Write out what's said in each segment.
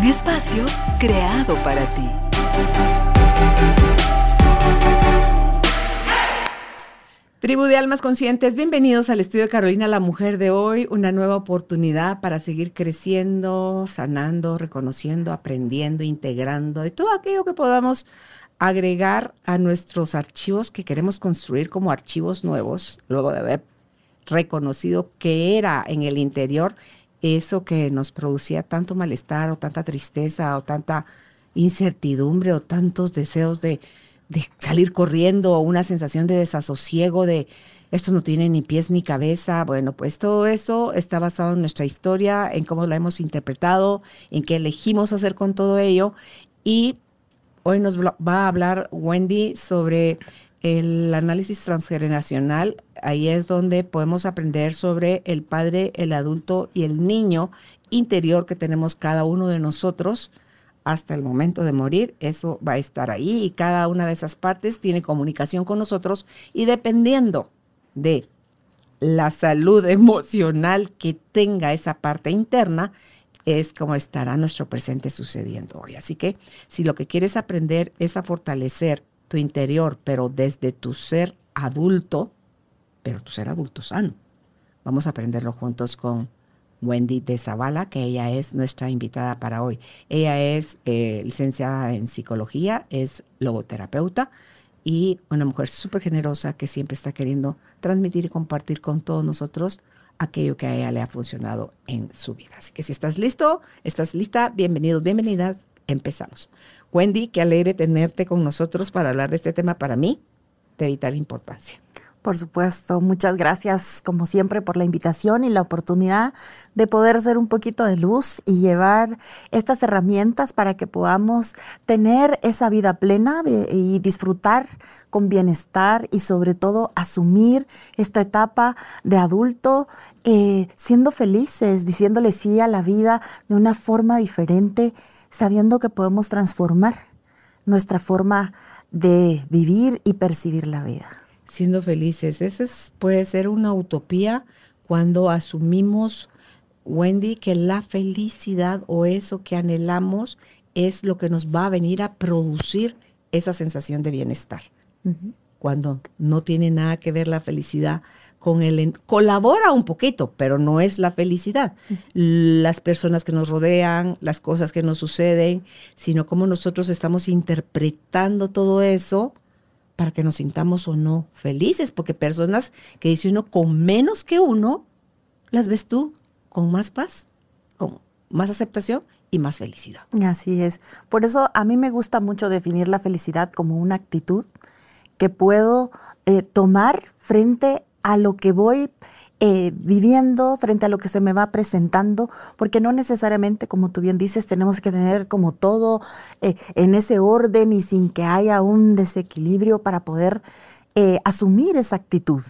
Un espacio creado para ti. Tribu de Almas Conscientes, bienvenidos al estudio de Carolina, la mujer de hoy, una nueva oportunidad para seguir creciendo, sanando, reconociendo, aprendiendo, integrando y todo aquello que podamos agregar a nuestros archivos que queremos construir como archivos nuevos, luego de haber reconocido que era en el interior eso que nos producía tanto malestar o tanta tristeza o tanta incertidumbre o tantos deseos de, salir corriendo o una sensación de desasosiego, de esto no tiene ni pies ni cabeza. Bueno, pues todo eso está basado en nuestra historia, en cómo la hemos interpretado, en qué elegimos hacer con todo ello. Y hoy nos va a hablar Wendy sobre el análisis transgeneracional. Ahí es donde podemos aprender sobre el padre, el adulto y el niño interior que tenemos cada uno de nosotros hasta el momento de morir, eso va a estar ahí y cada una de esas partes tiene comunicación con nosotros y dependiendo de la salud emocional que tenga esa parte interna, es como estará nuestro presente sucediendo hoy. Así que si lo que quieres aprender es a fortalecer tu interior, pero desde tu ser adulto, pero tu ser adulto sano, vamos a aprenderlo juntos con Wendy de Zavala, que ella es nuestra invitada para hoy. Ella es eh, licenciada en psicología, es logoterapeuta y una mujer súper generosa que siempre está queriendo transmitir y compartir con todos nosotros aquello que a ella le ha funcionado en su vida. Así que si estás listo, estás lista, bienvenidos, bienvenidas, empezamos. Wendy, qué alegre tenerte con nosotros para hablar de este tema para mí de vital importancia. Por supuesto, muchas gracias como siempre por la invitación y la oportunidad de poder ser un poquito de luz y llevar estas herramientas para que podamos tener esa vida plena y disfrutar con bienestar y sobre todo asumir esta etapa de adulto eh, siendo felices, diciéndole sí a la vida de una forma diferente, sabiendo que podemos transformar nuestra forma de vivir y percibir la vida siendo felices. Eso puede ser una utopía cuando asumimos, Wendy, que la felicidad o eso que anhelamos es lo que nos va a venir a producir esa sensación de bienestar. Cuando no tiene nada que ver la felicidad con el... Colabora un poquito, pero no es la felicidad. Las personas que nos rodean, las cosas que nos suceden, sino cómo nosotros estamos interpretando todo eso para que nos sintamos o no felices, porque personas que dice uno con menos que uno, las ves tú con más paz, con más aceptación y más felicidad. Así es. Por eso a mí me gusta mucho definir la felicidad como una actitud que puedo eh, tomar frente a lo que voy eh, viviendo frente a lo que se me va presentando, porque no necesariamente, como tú bien dices, tenemos que tener como todo eh, en ese orden y sin que haya un desequilibrio para poder eh, asumir esa actitud.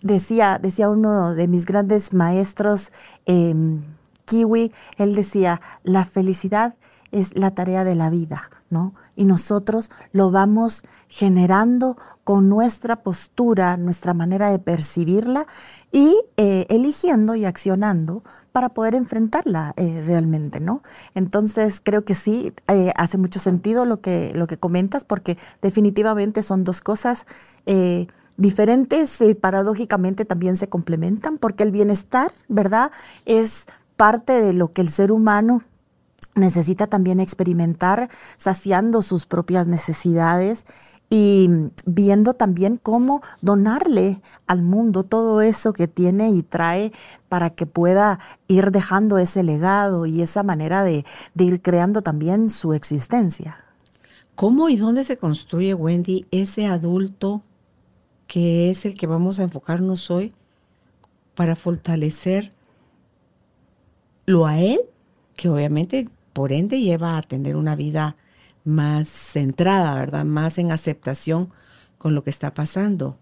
Decía, decía uno de mis grandes maestros, em, Kiwi, él decía, la felicidad es la tarea de la vida. ¿no? Y nosotros lo vamos generando con nuestra postura, nuestra manera de percibirla y eh, eligiendo y accionando para poder enfrentarla eh, realmente, ¿no? Entonces creo que sí, eh, hace mucho sentido lo que, lo que comentas porque definitivamente son dos cosas diferentes y paradójicamente también se complementan porque el bienestar, ¿verdad? Es parte de lo que el ser humano necesita también experimentar saciando sus propias necesidades y viendo también cómo donarle al mundo todo eso que tiene y trae para que pueda ir dejando ese legado y esa manera de, ir creando también su existencia. ¿Cómo y dónde se construye, Wendy, ese adulto que es el que vamos a enfocarnos hoy para fortalecer lo a él, que obviamente por ende lleva a tener una vida más centrada, ¿verdad? Más en aceptación con lo que está pasando.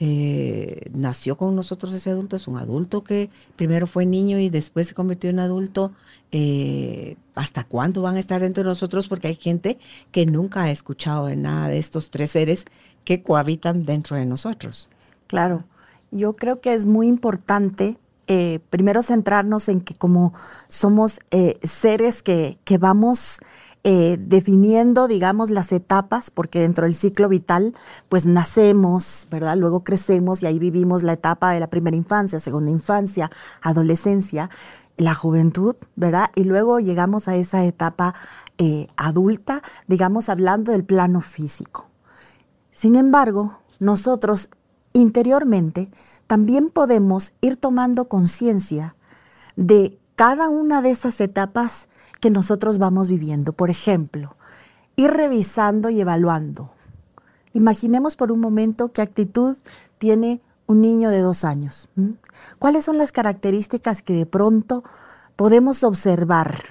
Eh, nació con nosotros ese adulto, es un adulto que primero fue niño y después se convirtió en adulto. Eh, ¿Hasta cuándo van a estar dentro de nosotros? Porque hay gente que nunca ha escuchado de nada de estos tres seres que cohabitan dentro de nosotros. Claro, yo creo que es muy importante eh, primero centrarnos en que como somos seres que, que vamos eh, definiendo, digamos, las etapas, porque dentro del ciclo vital, pues nacemos, ¿verdad? Luego crecemos y ahí vivimos la etapa de la primera infancia, segunda infancia, adolescencia, la juventud, ¿verdad? Y luego llegamos a esa etapa eh, adulta, digamos, hablando del plano físico. Sin embargo, nosotros interiormente también podemos ir tomando conciencia de cada una de esas etapas que nosotros vamos viviendo. Por ejemplo, ir revisando y evaluando. Imaginemos por un momento qué actitud tiene un niño de dos años. ¿Cuáles son las características que de pronto podemos observar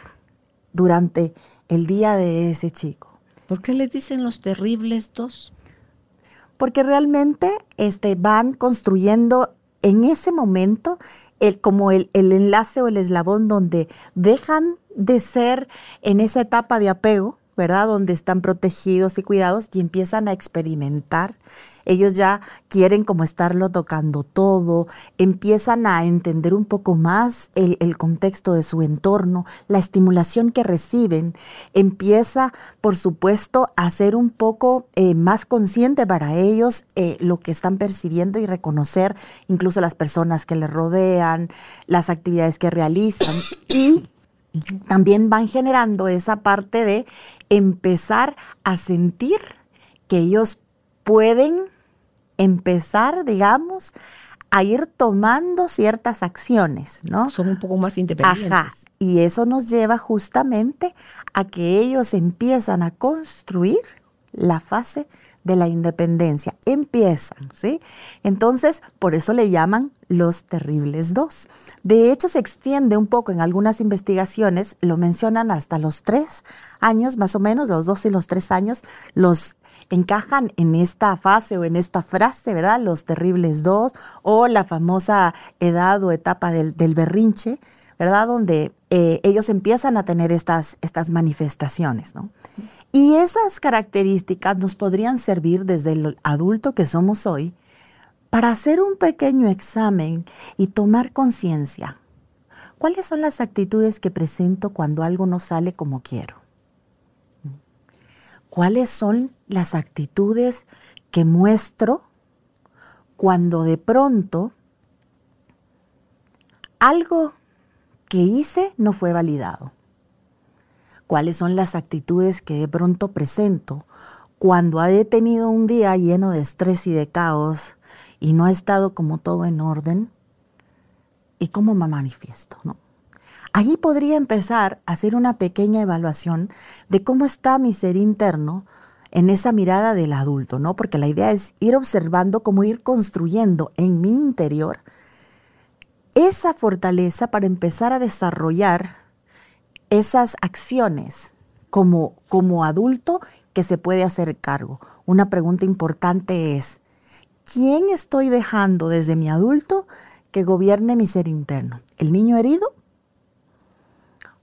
durante el día de ese chico? ¿Por qué les dicen los terribles dos? Porque realmente este, van construyendo en ese momento el, como el, el enlace o el eslabón donde dejan de ser en esa etapa de apego, ¿verdad? Donde están protegidos y cuidados y empiezan a experimentar. Ellos ya quieren como estarlo tocando todo, empiezan a entender un poco más el, contexto de su entorno, la estimulación que reciben, empieza, por supuesto, a ser un poco eh, más consciente para ellos eh, lo que están percibiendo y reconocer incluso las personas que les rodean, las actividades que realizan y también van generando esa parte de empezar a sentir que ellos pueden empezar, digamos, a ir tomando ciertas acciones, ¿no? Son un poco más independientes. Ajá. Y eso nos lleva justamente a que ellos empiezan a construir la fase de la independencia. Empiezan, ¿sí? Entonces, por eso le llaman los terribles dos. De hecho, se extiende un poco en algunas investigaciones, lo mencionan hasta los tres años, más o menos, los dos y los tres años, los encajan en esta fase o en esta frase, ¿verdad? Los terribles dos o la famosa edad o etapa del, berrinche, ¿verdad? Donde eh, ellos empiezan a tener estas, estas manifestaciones, ¿no? Y esas características nos podrían servir desde el adulto que somos hoy para hacer un pequeño examen y tomar conciencia. ¿Cuáles son las actitudes que presento cuando algo no sale como quiero? ¿Cuáles son las actitudes que muestro cuando de pronto algo que hice no fue validado? cuáles son las actitudes que de pronto presento cuando he tenido un día lleno de estrés y de caos y no ha estado como todo en orden y cómo me manifiesto, ¿no? Allí podría empezar a hacer una pequeña evaluación de cómo está mi ser interno en esa mirada del adulto, ¿no? Porque la idea es ir observando cómo ir construyendo en mi interior esa fortaleza para empezar a desarrollar esas acciones como, como adulto que se puede hacer cargo. Una pregunta importante es, ¿quién estoy dejando desde mi adulto que gobierne mi ser interno? ¿El niño herido?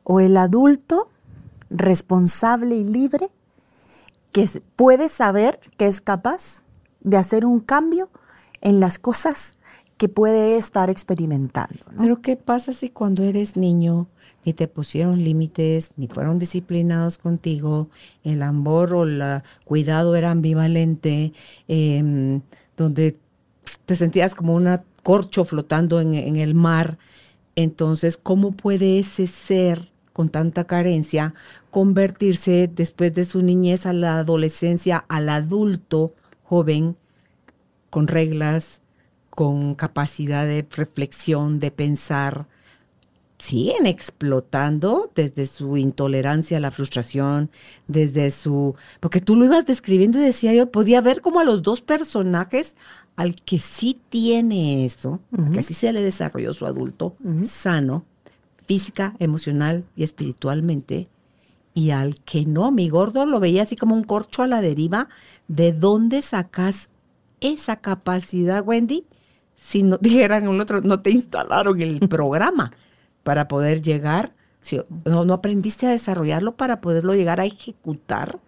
¿O el adulto responsable y libre que puede saber que es capaz de hacer un cambio en las cosas que puede estar experimentando? Pero ¿qué pasa si cuando eres niño ni te pusieron límites, ni fueron disciplinados contigo, el amor o el cuidado era ambivalente, em, donde te sentías como un corcho flotando en el mar. Entonces, ¿cómo puede ese ser con tanta carencia convertirse después de su niñez a la adolescencia, al adulto joven, con reglas, con capacidad de reflexión, de pensar, siguen explotando desde su intolerancia a la frustración, desde su... Porque tú lo ibas describiendo y decía yo, podía ver como a los dos personajes al que sí tiene eso, que así se le desarrolló su adulto sano, física, emocional y espiritualmente, y al que no, mi gordo lo veía así como un corcho a la deriva. ¿De dónde sacas esa capacidad, Wendy? Si no dijeran un otro, no te instalaron el programa para poder llegar, si no, no aprendiste a desarrollarlo para poderlo llegar a ejecutar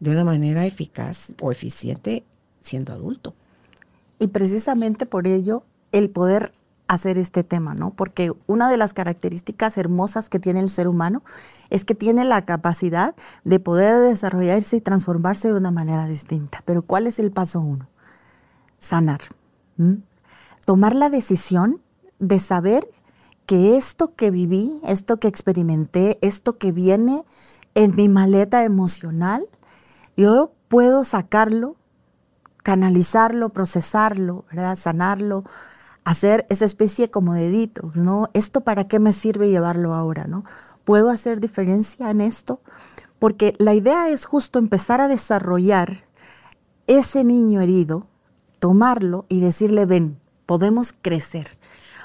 de una manera eficaz o eficiente siendo adulto. Y precisamente por ello, el poder hacer este tema, ¿no? Porque una de las características hermosas que tiene el ser humano es que tiene la capacidad de poder desarrollarse y transformarse de una manera distinta. Pero ¿cuál es el paso uno? Sanar. Tomar la decisión de saber que esto que viví, esto que experimenté, esto que viene en mi maleta emocional, yo puedo sacarlo, canalizarlo, procesarlo, ¿verdad? sanarlo, hacer esa especie como de ¿no? ¿Esto para qué me sirve llevarlo ahora, no? ¿Puedo hacer diferencia en esto? Porque la idea es justo empezar a desarrollar ese niño herido, tomarlo y decirle, ven, podemos crecer,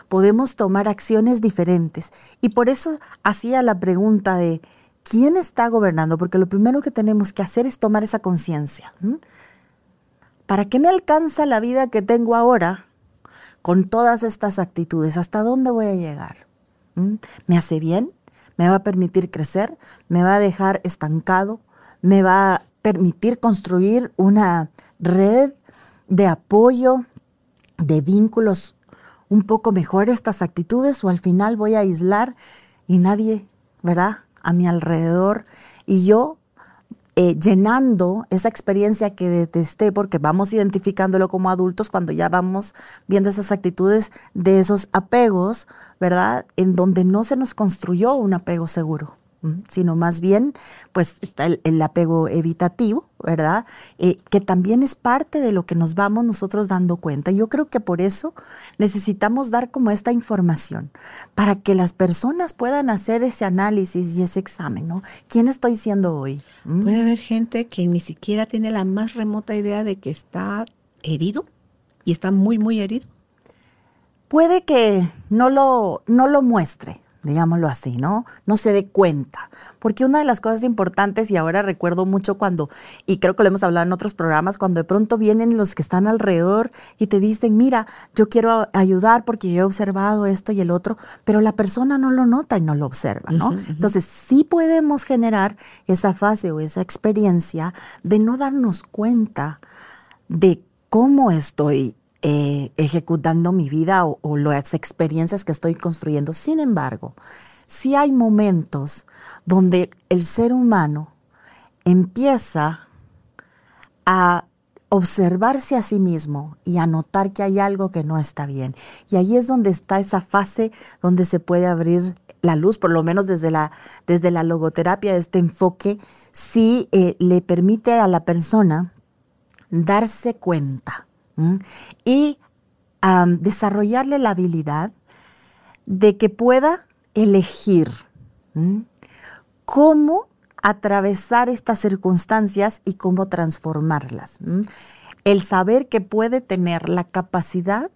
podemos tomar acciones diferentes. Y por eso hacía la pregunta de, ¿quién está gobernando? Porque lo primero que tenemos que hacer es tomar esa conciencia. ¿Para qué me alcanza la vida que tengo ahora con todas estas actitudes, ¿hasta dónde voy a llegar? ¿Me hace bien? ¿Me va a permitir crecer? ¿Me va a dejar estancado? ¿Me va a permitir construir una red de apoyo, de vínculos un poco mejor estas actitudes o al final voy a aislar y nadie, ¿verdad? A mi alrededor y yo eh, llenando esa experiencia que detesté, porque vamos identificándolo como adultos cuando ya vamos viendo esas actitudes de esos apegos, ¿verdad? En donde no se nos construyó un apego seguro sino más bien, pues está el, apego evitativo, ¿verdad? Eh, que también es parte de lo que nos vamos nosotros dando cuenta. Yo creo que por eso necesitamos dar como esta información, para que las personas puedan hacer ese análisis y ese examen, ¿no? ¿Quién estoy siendo hoy? ¿Mm? Puede haber gente que ni siquiera tiene la más remota idea de que está herido y está muy, muy herido. Puede que no lo, no lo muestre, digámoslo así, ¿no? No se dé cuenta. Porque una de las cosas importantes, y ahora recuerdo mucho cuando, y creo que lo hemos hablado en otros programas, cuando de pronto vienen los que están alrededor y te dicen, mira, yo quiero ayudar porque yo he observado esto y el otro, pero la persona no lo nota y no lo observa, ¿no? Entonces, sí podemos generar esa fase o esa experiencia de no darnos cuenta de cómo estoy eh, ejecutando mi vida o, las experiencias que estoy construyendo. Sin embargo, si hay momentos donde el ser humano empieza a observarse a sí mismo y a notar que hay algo que no está bien. Y ahí es donde está esa fase donde se puede abrir la luz, por lo menos desde la, desde la logoterapia, este enfoque, si eh, le permite a la persona darse cuenta y desarrollarle la habilidad de que pueda elegir cómo atravesar estas circunstancias y cómo transformarlas. El saber que puede tener la capacidad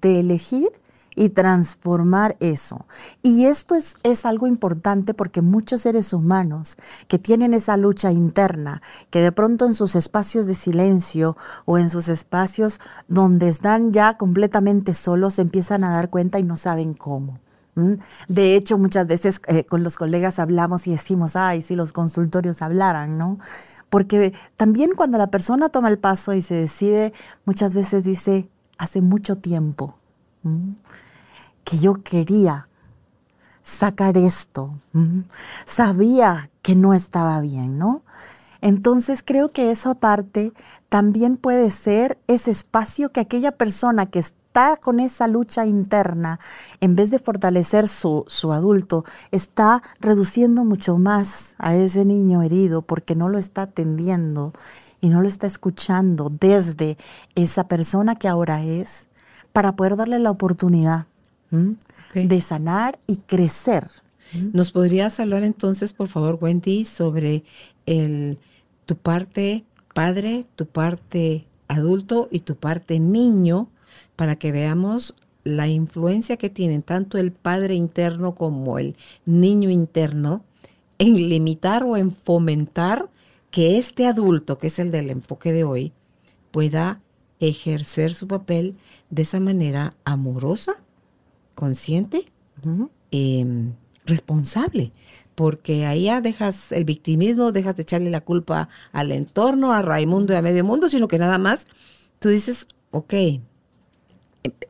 de elegir y transformar eso. Y esto es, es, algo importante porque muchos seres humanos que tienen esa lucha interna, que de pronto en sus espacios de silencio o en sus espacios donde están ya completamente solos, empiezan a dar cuenta y no saben cómo. De hecho, muchas veces eh, con los colegas hablamos y decimos, ay, si los consultorios hablaran, ¿no? Porque también cuando la persona toma el paso y se decide, muchas veces dice, hace mucho tiempo que yo quería sacar esto. Sabía que no estaba bien, ¿no? Entonces creo que eso aparte también puede ser ese espacio que aquella persona que está con esa lucha interna, en vez de fortalecer su, su adulto, está reduciendo mucho más a ese niño herido porque no lo está atendiendo y no lo está escuchando desde esa persona que ahora es, para poder darle la oportunidad de sanar y crecer. ¿Nos podrías hablar entonces, por favor, Wendy, sobre el, tu parte padre, tu parte adulto y tu parte niño, para que veamos la influencia que tienen tanto el padre interno como el niño interno en limitar o en fomentar que este adulto, que es el del enfoque de hoy, pueda ejercer su papel de esa manera amorosa, consciente, em, responsable, porque ahí ya dejas el victimismo, dejas de echarle la culpa al entorno, a Raimundo y a medio mundo, sino que nada más tú dices, ok, em,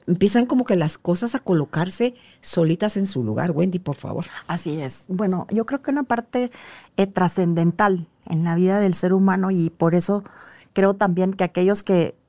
empiezan como que las cosas a colocarse solitas en su lugar. Wendy, por favor. Así es. Bueno, yo creo que una parte eh, trascendental en la vida del ser humano y por eso creo también que aquellos que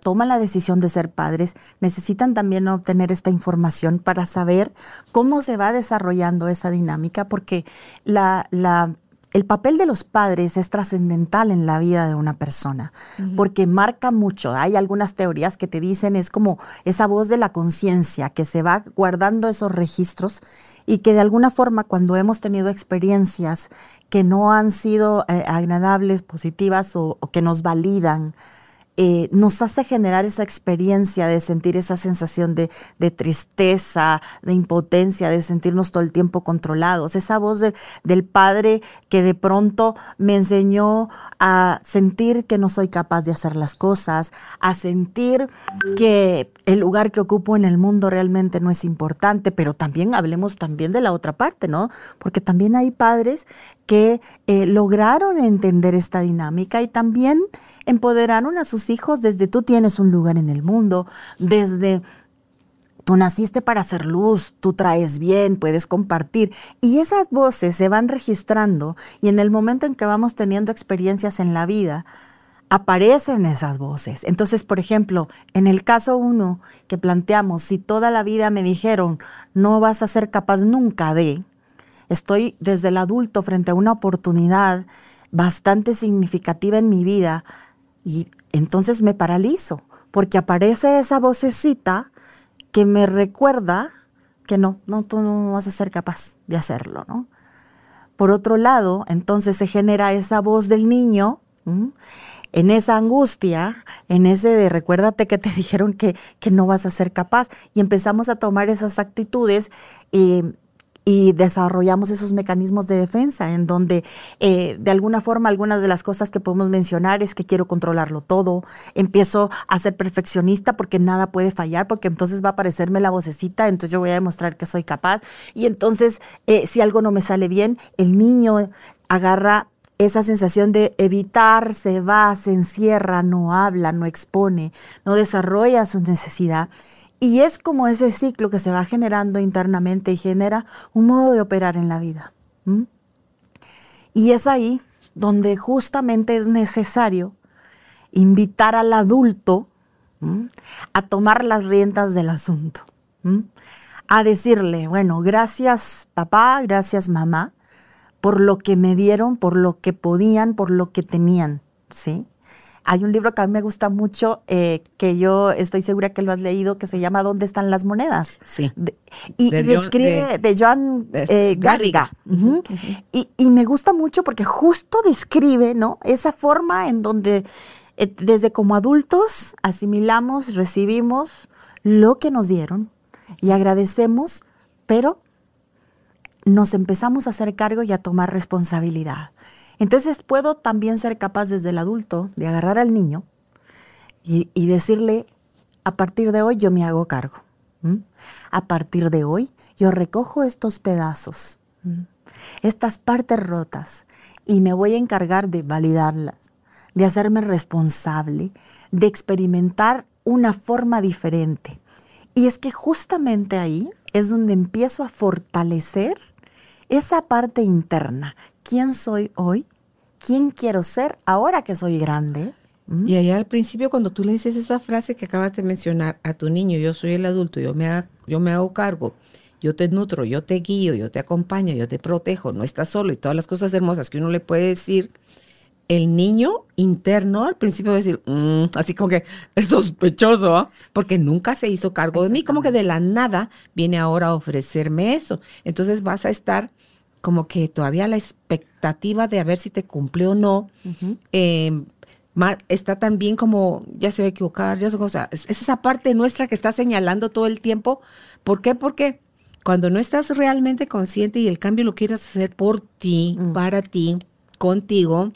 toman la decisión de ser padres necesitan también obtener esta información para saber cómo se va desarrollando esa dinámica, porque la, la el papel de los padres es trascendental en la vida de una persona, porque marca mucho. Hay algunas teorías que te dicen es como esa voz de la conciencia que se va guardando esos registros y que de alguna forma cuando hemos tenido experiencias que no han sido eh, agradables, positivas o, que nos validan, eh, nos hace generar esa experiencia de sentir esa sensación de, tristeza, de impotencia, de sentirnos todo el tiempo controlados. Esa voz del padre que de pronto me enseñó a sentir que no soy capaz de hacer las cosas, a sentir que el lugar que ocupo en el mundo realmente no es importante, pero también hablemos también de la otra parte, ¿no? Porque también hay padres que eh, lograron entender esta dinámica y también empoderaron a sus hijos desde tú tienes un lugar en el mundo, desde tú naciste para hacer luz, tú traes bien, puedes compartir. Y esas voces se van registrando y en el momento en que vamos teniendo experiencias en la vida, aparecen esas voces. Entonces, por ejemplo, en el caso uno que planteamos, si toda la vida me dijeron, no vas a ser capaz nunca de, estoy desde el adulto frente a una oportunidad bastante significativa en mi vida y entonces me paralizo porque aparece esa vocecita que me recuerda que no, no, tú no vas a ser capaz de hacerlo, ¿no? Por otro lado, entonces se genera esa voz del niño, en esa angustia, en ese de recuérdate que te dijeron que, que, no vas a ser capaz, y empezamos a tomar esas actitudes eh, y desarrollamos esos mecanismos de defensa en donde eh, de alguna forma algunas de las cosas que podemos mencionar es que quiero controlarlo todo, empiezo a ser perfeccionista porque nada puede fallar, porque entonces va a aparecerme la vocecita, entonces yo voy a demostrar que soy capaz. Y entonces eh, si algo no me sale bien, el niño agarra esa sensación de evitar, se va, se encierra, no habla, no expone, no desarrolla su necesidad y es como ese ciclo que se va generando internamente y genera un modo de operar en la vida. Y es ahí donde justamente es necesario invitar al adulto a tomar las riendas del asunto. A decirle, bueno, gracias papá, gracias mamá, por lo que me dieron, por lo que podían, por lo que tenían, ¿sí? Hay un libro que a mí me gusta mucho, eh, que yo estoy segura que lo has leído, que se llama ¿Dónde están las monedas? Sí. y, describe de, John eh, Garriga. y, me gusta mucho porque justo describe, ¿no? Esa forma en donde eh, desde como adultos asimilamos, recibimos lo que nos dieron y agradecemos, pero nos empezamos a hacer cargo y a tomar responsabilidad. Entonces puedo también ser capaz desde el adulto de agarrar al niño y, decirle, a partir de hoy yo me hago cargo. A partir de hoy yo recojo estos pedazos, estas partes rotas, y me voy a encargar de validarlas, de hacerme responsable, de experimentar una forma diferente. Y es que justamente ahí es donde empiezo a fortalecer esa parte interna. ¿Quién soy hoy? ¿Quién quiero ser ahora que soy grande? ¿Mm? Y allá al principio cuando tú le dices esa frase que acabas de mencionar a tu niño, yo soy el adulto, yo me, yo me hago cargo, yo te nutro, yo te guío, yo te acompaño, yo te protejo, no estás solo y todas las cosas hermosas que uno le puede decir, el niño interno al principio va a decir, mm", así como que es sospechoso, ¿ah? porque nunca se hizo cargo de mí, como que de la nada viene ahora a ofrecerme eso. Entonces vas a estar como que todavía la expectativa de a ver si te cumple o no, em, está también como, ya se va a equivocar, ya o sea, es, esa parte nuestra que está señalando todo el tiempo. ¿Por qué? Porque Cuando no estás realmente consciente y el cambio lo quieres hacer por ti, Mm. para ti, contigo,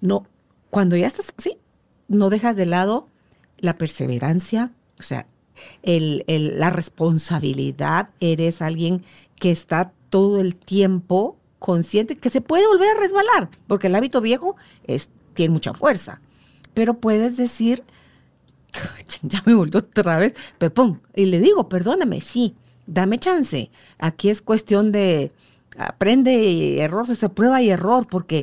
no, cuando ya estás así, no dejas de lado la perseverancia, o sea, el- el- la responsabilidad, eres alguien que está todo el tiempo consciente que se puede volver a resbalar, porque el hábito viejo es, tiene mucha fuerza, pero puedes decir, ya me volvió otra vez, pero pum, y le digo, perdóname, sí, dame chance. Aquí es cuestión de aprende error, se prueba y error, porque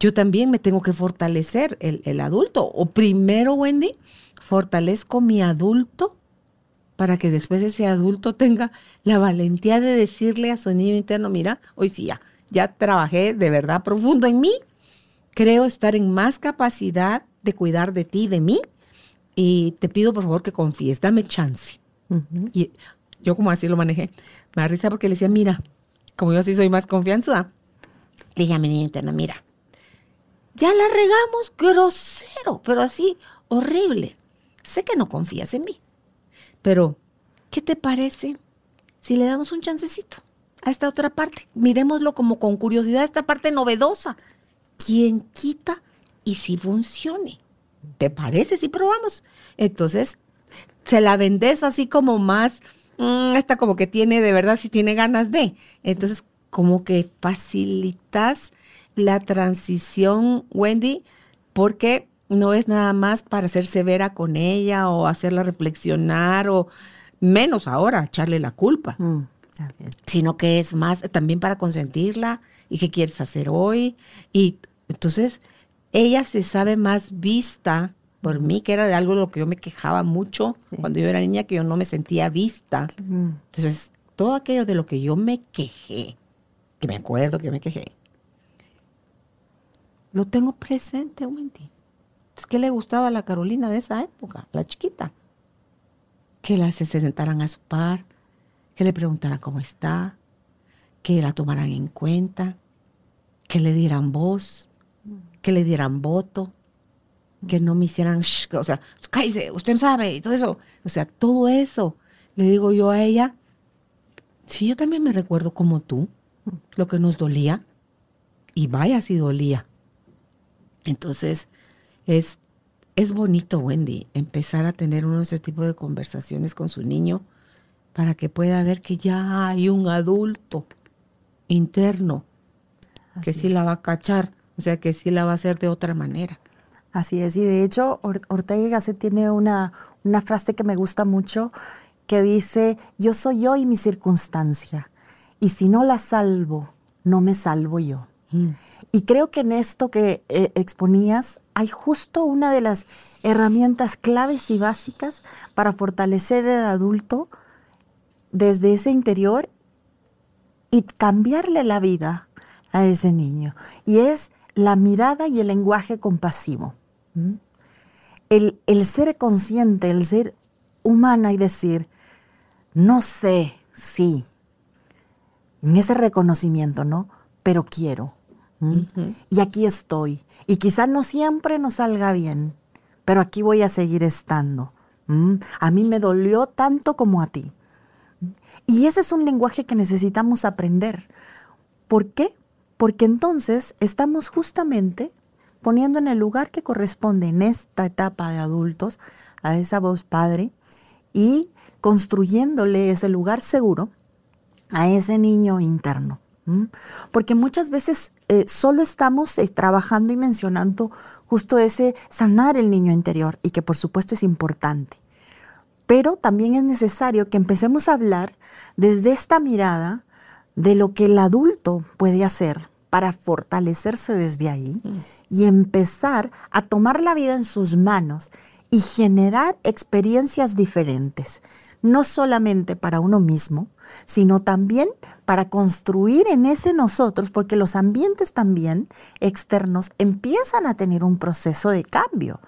yo también me tengo que fortalecer el, el adulto. O primero, Wendy, fortalezco mi adulto para que después ese adulto tenga la valentía de decirle a su niño interno, mira, hoy sí ya, ya trabajé de verdad profundo en mí, creo estar en más capacidad de cuidar de ti de mí, y te pido por favor que confíes, dame chance. Y yo como así lo manejé, me da risa porque le decía, mira, como yo sí soy más confianzuda, le dije a mi niña interna, mira, ya la regamos grosero, pero así horrible. Sé que no confías en mí, pero ¿qué te parece si le damos un chancecito a esta otra parte? Miremoslo como con curiosidad, esta parte novedosa. ¿Quién quita y si funcione? ¿Te parece si probamos? Entonces, se la vendes así como más, mm, esta como que tiene de verdad, si tiene ganas de. Entonces, como que facilitas la transición, Wendy, porque no es nada más para ser severa con ella o hacerla reflexionar o menos ahora echarle la culpa, Mm, sino que es más también para consentirla y qué quieres hacer hoy. Y entonces ella se sabe más vista por mí, que era de algo de lo que yo me quejaba mucho Sí. cuando yo era niña, que yo no me sentía vista. Mm, Entonces, todo aquello de lo que yo me quejé, que me acuerdo que me quejé, lo tengo presente, Wendy. Entonces, ¿qué le gustaba a la Carolina de esa época, la chiquita? Que la, se, se sentaran a su par, que le preguntaran cómo está, que la tomaran en cuenta, que le dieran voz, que le dieran voto, que no me hicieran, "Shh", o sea, cállese, usted no sabe, y todo eso. O sea, todo eso. Le digo yo a ella, sí, yo también me recuerdo como tú, lo que nos dolía, y vaya si dolía. Entonces, es, es bonito, Wendy, empezar a tener uno de ese tipo de conversaciones con su niño para que pueda ver que ya hay un adulto interno que sí la va a cachar, o sea, que sí la va a hacer de otra manera. Así es, y de hecho Or- Ortega y Gasset tiene una, una frase que me gusta mucho que dice, yo soy yo y mi circunstancia, y si no la salvo, no me salvo yo. Mm. Y creo que en esto que eh, exponías hay justo una de las herramientas claves y básicas para fortalecer el adulto desde ese interior y cambiarle la vida a ese niño. Y es la mirada y el lenguaje compasivo. El, el ser consciente, el ser humana y decir, no sé si, en ese reconocimiento, ¿no? Pero quiero. Y aquí estoy. Y quizá no siempre nos salga bien, pero aquí voy a seguir estando. A mí me dolió tanto como a ti. Y ese es un lenguaje que necesitamos aprender. ¿Por qué? Porque entonces estamos justamente poniendo en el lugar que corresponde en esta etapa de adultos a esa voz padre y construyéndole ese lugar seguro a ese niño interno. Porque muchas veces eh, solo estamos eh, trabajando y mencionando justo ese sanar el niño interior y que por supuesto es importante. Pero también es necesario que empecemos a hablar desde esta mirada de lo que el adulto puede hacer para fortalecerse desde ahí y empezar a tomar la vida en sus manos y generar experiencias diferentes, no solamente para uno mismo, sino también para construir en ese nosotros, porque los ambientes también externos empiezan a tener un proceso de cambio.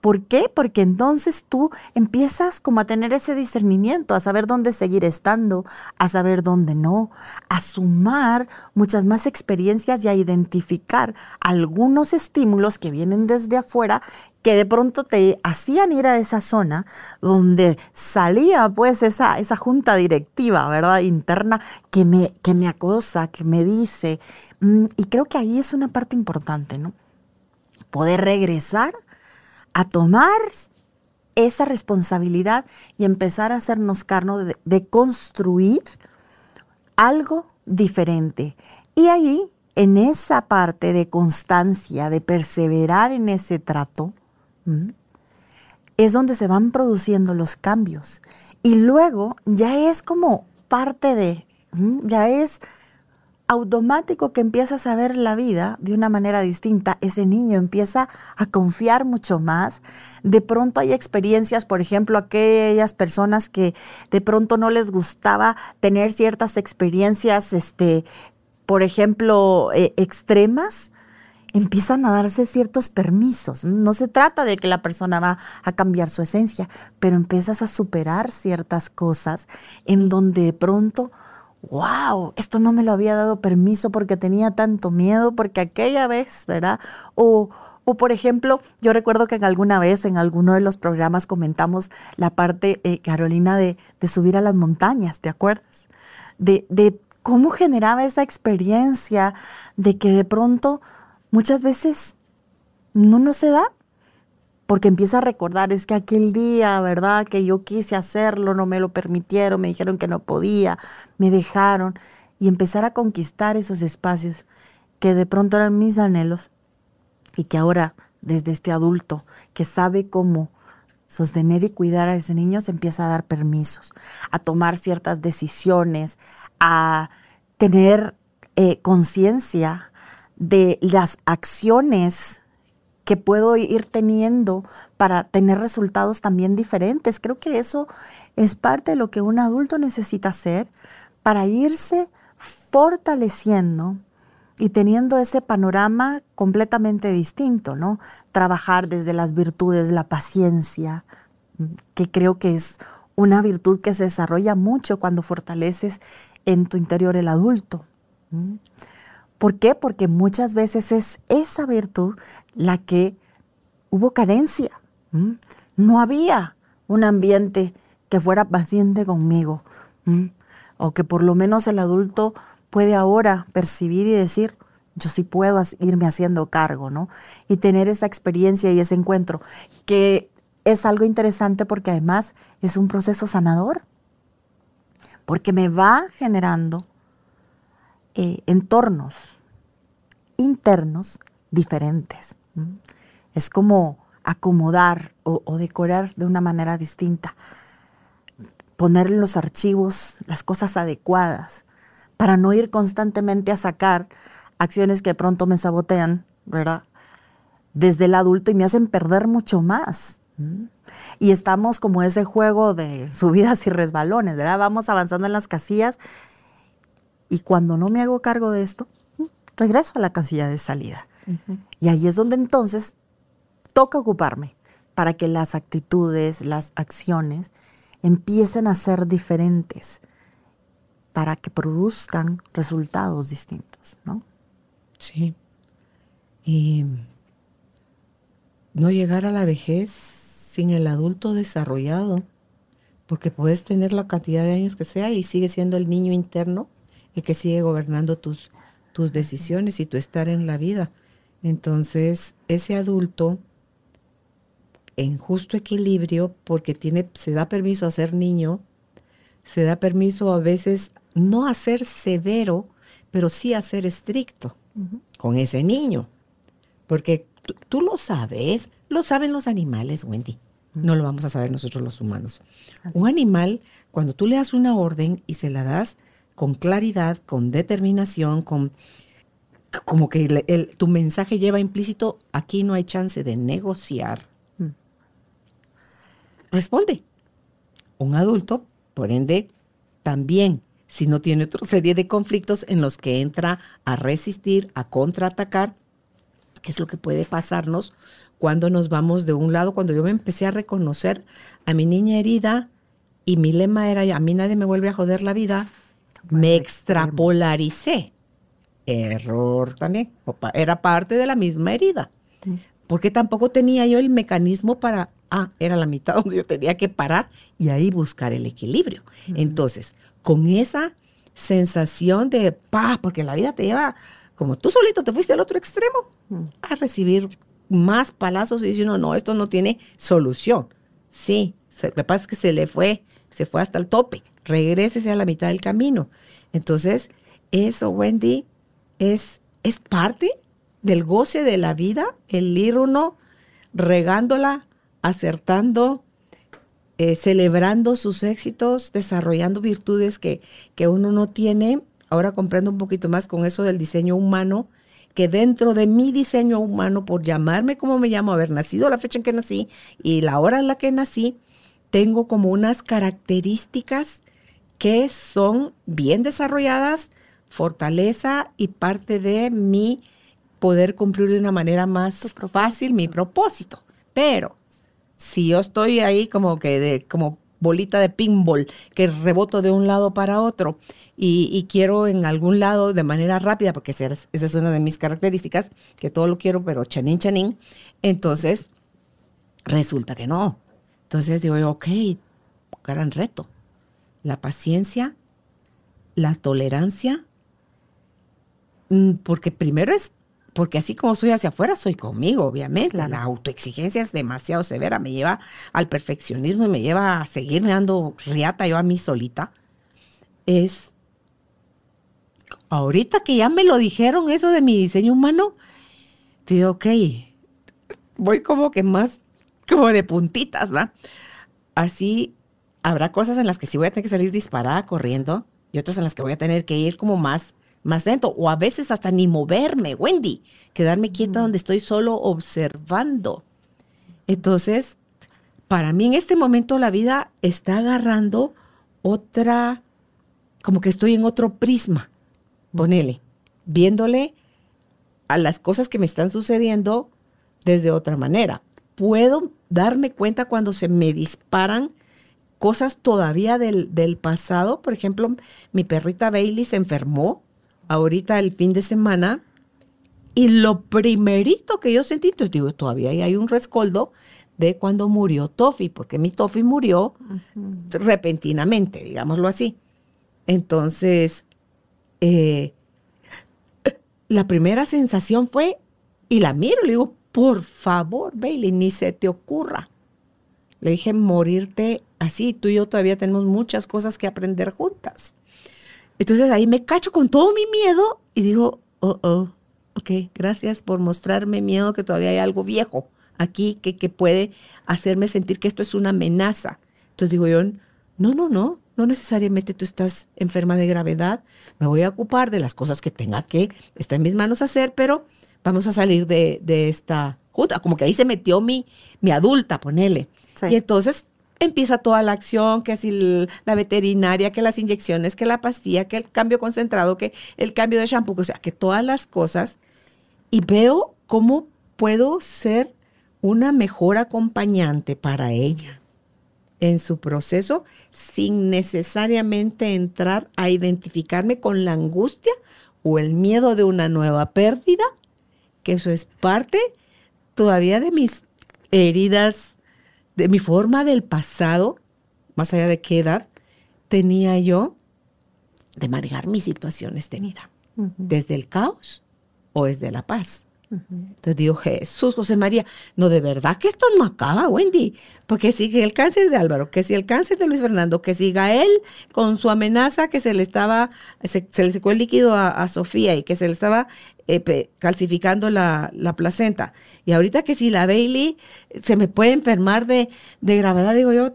¿Por qué? Porque entonces tú empiezas como a tener ese discernimiento, a saber dónde seguir estando, a saber dónde no, a sumar muchas más experiencias y a identificar algunos estímulos que vienen desde afuera que de pronto te hacían ir a esa zona donde salía pues esa, esa junta directiva, ¿verdad? Interna que me, que me acosa, que me dice. Mm, y creo que ahí es una parte importante, ¿no? Poder regresar a tomar esa responsabilidad y empezar a hacernos carno de, de construir algo diferente. Y ahí, en esa parte de constancia, de perseverar en ese trato, es donde se van produciendo los cambios. Y luego ya es como parte de, ya es automático que empiezas a ver la vida de una manera distinta. Ese niño empieza a confiar mucho más. De pronto hay experiencias, por ejemplo, aquellas personas que de pronto no les gustaba tener ciertas experiencias, este, por ejemplo, eh, extremas, empiezan a darse ciertos permisos. No se trata de que la persona va a cambiar su esencia, pero empiezas a superar ciertas cosas en donde de pronto wow, esto no me lo había dado permiso porque tenía tanto miedo, porque aquella vez, ¿verdad? O, o por ejemplo, yo recuerdo que en alguna vez, en alguno de los programas comentamos la parte, eh, Carolina, de, de, subir a las montañas, ¿te acuerdas? De, de cómo generaba esa experiencia de que de pronto muchas veces no nos se da porque empieza a recordar, es que aquel día, ¿verdad? Que yo quise hacerlo, no me lo permitieron, me dijeron que no podía, me dejaron, y empezar a conquistar esos espacios que de pronto eran mis anhelos y que ahora, desde este adulto que sabe cómo sostener y cuidar a ese niño, se empieza a dar permisos, a tomar ciertas decisiones, a tener eh, conciencia de las acciones que puedo ir teniendo para tener resultados también diferentes. Creo que eso es parte de lo que un adulto necesita hacer para irse fortaleciendo y teniendo ese panorama completamente distinto, ¿no? Trabajar desde las virtudes, la paciencia, que creo que es una virtud que se desarrolla mucho cuando fortaleces en tu interior el adulto. ¿Por qué? Porque muchas veces es esa virtud la que hubo carencia. No había un ambiente que fuera paciente conmigo. O que por lo menos el adulto puede ahora percibir y decir, yo sí puedo irme haciendo cargo, ¿no? Y tener esa experiencia y ese encuentro, que es algo interesante porque además es un proceso sanador, porque me va generando eh, entornos internos diferentes. Es como acomodar o, decorar de una manera distinta, poner en los archivos las cosas adecuadas para no ir constantemente a sacar acciones que pronto me sabotean, ¿verdad? Desde el adulto y me hacen perder mucho más. Y estamos como ese juego de subidas y resbalones, ¿verdad? Vamos avanzando en las casillas y cuando no me hago cargo de esto, regreso a la casilla de salida. Y ahí es donde entonces toca ocuparme para que las actitudes, las acciones empiecen a ser diferentes, para que produzcan resultados distintos, ¿no? Sí. Y no llegar a la vejez sin el adulto desarrollado, porque puedes tener la cantidad de años que sea y sigue siendo el niño interno el que sigue gobernando tus, tus decisiones y tu estar en la vida. Entonces, ese adulto en justo equilibrio, porque tiene, se da permiso a ser niño, se da permiso a veces no a ser severo, pero sí a ser estricto con ese niño. Porque tú, lo sabes, lo saben los animales, Wendy. No lo vamos a saber nosotros los humanos. Un animal, cuando tú le das una orden y se la das con claridad, con determinación, con como que tu mensaje lleva implícito, aquí no hay chance de negociar. Mm. Responde. Un adulto, por ende, también, si no tiene otra serie de conflictos en los que entra a resistir, a contraatacar, ¿qué es lo que puede pasarnos cuando nos vamos de un lado, cuando yo me empecé a reconocer a mi niña herida y mi lema era, a mí nadie me vuelve a joder la vida, me extrapolaricé. Error también, era parte de la misma herida. Porque tampoco tenía yo el mecanismo para, ah, era la mitad donde yo tenía que parar y ahí buscar el equilibrio. Entonces, con esa sensación de paz, porque la vida te lleva, como tú solito te fuiste al otro extremo, a recibir más palazos y diciendo, no, esto no tiene solución. Sí, lo que pasa es que se le fue, se fue hasta el tope, regrésese a la mitad del camino. Entonces, eso, Wendy, es, es parte del goce de la vida, el ir uno regándola, acertando, eh, celebrando sus éxitos, desarrollando virtudes que, que uno no tiene. Ahora comprendo un poquito más con eso del diseño humano, que dentro de mi diseño humano, por llamarme como me llamo, haber nacido la fecha en que nací y la hora en la que nací, tengo como unas características que son bien desarrolladas, fortaleza y parte de mi poder cumplir de una manera más fácil mi propósito. Pero si yo estoy ahí como que de, como bolita de pinball que reboto de un lado para otro y, quiero en algún lado de manera rápida, porque esa, es una de mis características, que todo lo quiero, pero chanín, chanín, entonces resulta que no. Entonces digo, ok, gran reto. La paciencia, la tolerancia, mm, porque primero es porque así como soy hacia afuera, soy conmigo, obviamente. La, autoexigencia es demasiado severa, me lleva al perfeccionismo y me lleva a seguirme dando riata yo a mí solita. Es, ahorita que ya me lo dijeron eso de mi diseño humano, digo, ok, voy como que más, como de puntitas, ¿va? Así habrá cosas en las que sí voy a tener que salir disparada corriendo y otras en las que voy a tener que ir como más más lento o a veces hasta ni moverme, Wendy, quedarme quieta donde estoy solo observando. Entonces, para mí en este momento la vida está agarrando otra, como que estoy en otro prisma, ponele, viéndole a las cosas que me están sucediendo desde otra manera. Puedo darme cuenta cuando se me disparan cosas todavía del, del pasado. Por ejemplo, mi perrita Bailey se enfermó ahorita el fin de semana y lo primerito que yo sentí, entonces digo, todavía hay un rescoldo de cuando murió Toffee, porque mi Toffee murió repentinamente, digámoslo así. Entonces, eh, la primera sensación fue, y la miro, le digo, por favor, Bailey, ni se te ocurra. Le dije, morirte así, tú y yo todavía tenemos muchas cosas que aprender juntas. Entonces ahí me cacho con todo mi miedo y digo, oh, oh, ok, gracias por mostrarme miedo que todavía hay algo viejo aquí que, que puede hacerme sentir que esto es una amenaza. Entonces digo yo, no, no, no, no necesariamente tú estás enferma de gravedad, me voy a ocupar de las cosas que tenga que, está en mis manos hacer, pero vamos a salir de, esta junta. Como que ahí se metió mi, mi adulta, ponele. Y entonces empieza toda la acción, que si la veterinaria, que las inyecciones, que la pastilla, que el cambio concentrado, que el cambio de shampoo, o sea, que todas las cosas. Y veo cómo puedo ser una mejor acompañante para ella en su proceso sin necesariamente entrar a identificarme con la angustia o el miedo de una nueva pérdida, que eso es parte todavía de mis heridas de mi forma del pasado, más allá de qué edad, tenía yo de manejar mis situaciones de vida, desde el caos o desde la paz. Entonces digo, Jesús, José María, no, de verdad que esto no acaba, Wendy, porque sigue el cáncer de Álvaro, que si el cáncer de Luis Fernando, que siga él con su amenaza que se le estaba, se, le secó el líquido a, Sofía y que se le estaba eh, calcificando la, placenta. Y ahorita que si la Bailey se me puede enfermar de, de gravedad, digo yo,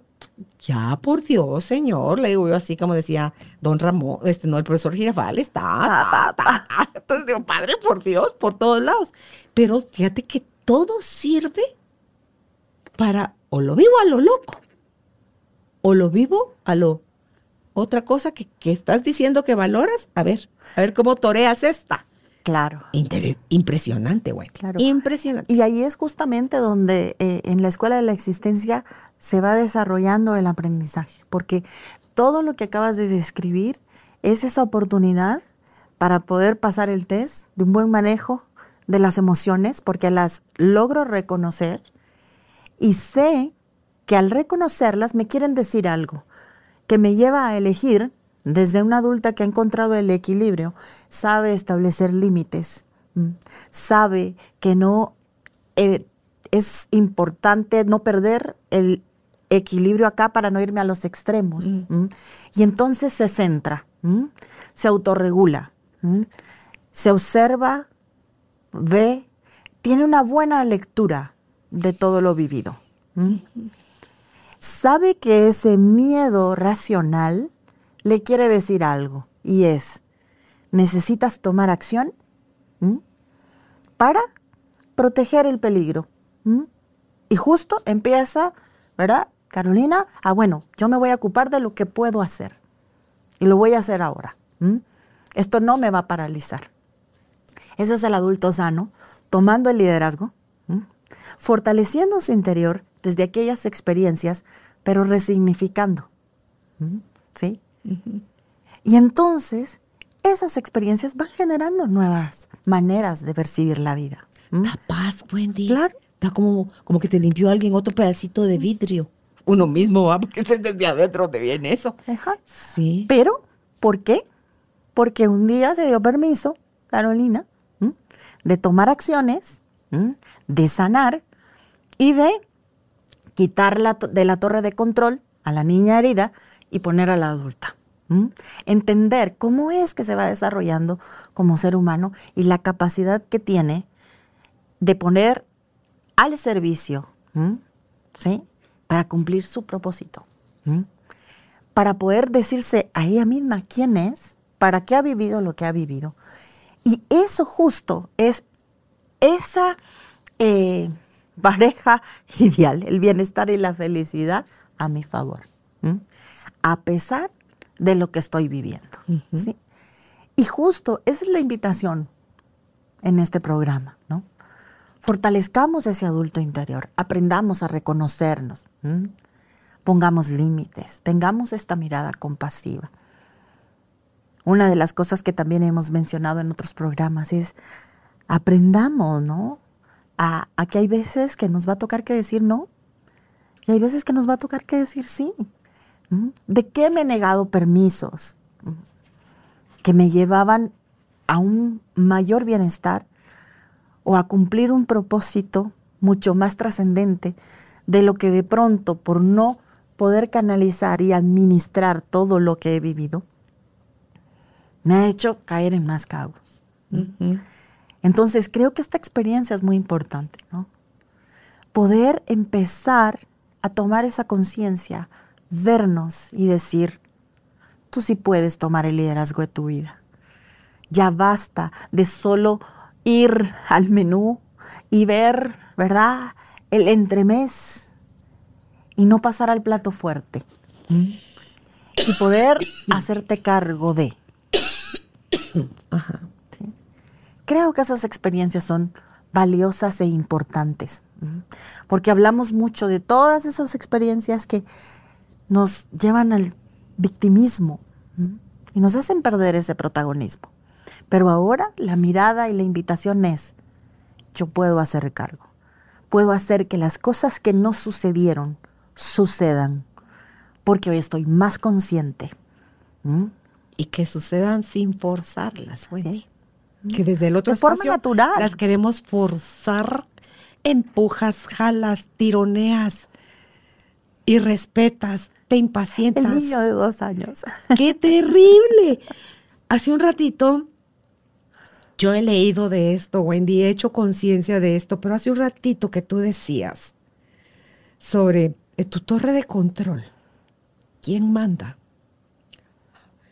ya, por Dios, señor, le digo yo así como decía don Ramón, este no, el profesor Girafal está, Entonces digo, padre, por Dios, por todos lados. Pero fíjate que todo sirve para, o lo vivo a lo loco, o lo vivo a lo otra cosa que, que estás diciendo que valoras, a ver, a ver cómo toreas esta. Claro. Impresionante, Wendy. Claro. Impresionante. Y ahí es justamente donde eh, en la escuela de la existencia se va desarrollando el aprendizaje, porque todo lo que acabas de describir es esa oportunidad para poder pasar el test de un buen manejo de las emociones, porque las logro reconocer y sé que al reconocerlas me quieren decir algo que me lleva a elegir desde una adulta que ha encontrado el equilibrio, sabe establecer límites, sabe que no eh, es importante no perder el equilibrio acá para no irme a los extremos. ¿m? Y entonces se centra, se autorregula, se observa, ve, tiene una buena lectura de todo lo vivido. ¿m? Sabe que ese miedo racional le quiere decir algo y es, necesitas tomar acción ¿m? para proteger el peligro. ¿m? Y justo empieza, ¿verdad? Carolina, ah, bueno, yo me voy a ocupar de lo que puedo hacer y lo voy a hacer ahora. ¿m? Esto no me va a paralizar. Eso es el adulto sano, tomando el liderazgo, fortaleciendo su interior desde aquellas experiencias, pero resignificando. Y entonces, esas experiencias van generando nuevas maneras de percibir la vida. Da paz, Wendy. Claro. Da como, como que te limpió alguien otro pedacito de vidrio. Uno mismo va, porque es desde adentro te viene eso. Ajá. Sí. Pero, ¿por qué? Porque un día se dio permiso, Carolina, ¿m? de tomar acciones, ¿m? de sanar y de quitar la de la torre de control a la niña herida y poner a la adulta. Entender cómo es que se va desarrollando como ser humano y la capacidad que tiene de poner al servicio. ¿sí? Para cumplir su propósito. Para poder decirse a ella misma quién es, para qué ha vivido lo que ha vivido. Y eso justo es esa eh, pareja ideal, el bienestar y la felicidad a mi favor, a pesar de lo que estoy viviendo. ¿sí? Y justo esa es la invitación en este programa, ¿no? Fortalezcamos ese adulto interior, aprendamos a reconocernos, ¿m? pongamos límites, tengamos esta mirada compasiva. Una de las cosas que también hemos mencionado en otros programas es aprendamos, ¿no? A, a que hay veces que nos va a tocar que decir no y hay veces que nos va a tocar que decir sí. ¿De qué me he negado permisos que me llevaban a un mayor bienestar o a cumplir un propósito mucho más trascendente de lo que de pronto por no poder canalizar y administrar todo lo que he vivido, me ha hecho caer en más caos. Ujú. Entonces creo que esta experiencia es muy importante, ¿no? Poder empezar a tomar esa conciencia, vernos y decir, tú sí puedes tomar el liderazgo de tu vida. Ya basta de solo ir al menú y ver, ¿verdad? El entremés y no pasar al plato fuerte. Y poder hacerte cargo de. ¿sí? Creo que esas experiencias son valiosas e importantes, porque hablamos mucho de todas esas experiencias que nos llevan al victimismo ¿m? y nos hacen perder ese protagonismo. Pero ahora la mirada y la invitación es, yo puedo hacer cargo, puedo hacer que las cosas que no sucedieron sucedan, porque hoy estoy más consciente. ¿m? Y que sucedan sin forzarlas. Sí. Que desde el otro De forma natural. las queremos forzar, empujas, jalas, tironeas y respetas, te impacientas. El niño de dos años. ¡Qué terrible! Hace un ratito yo he leído de esto, Wendy, he hecho conciencia de esto, pero hace un ratito que tú decías sobre eh, tu torre de control. ¿Quién manda?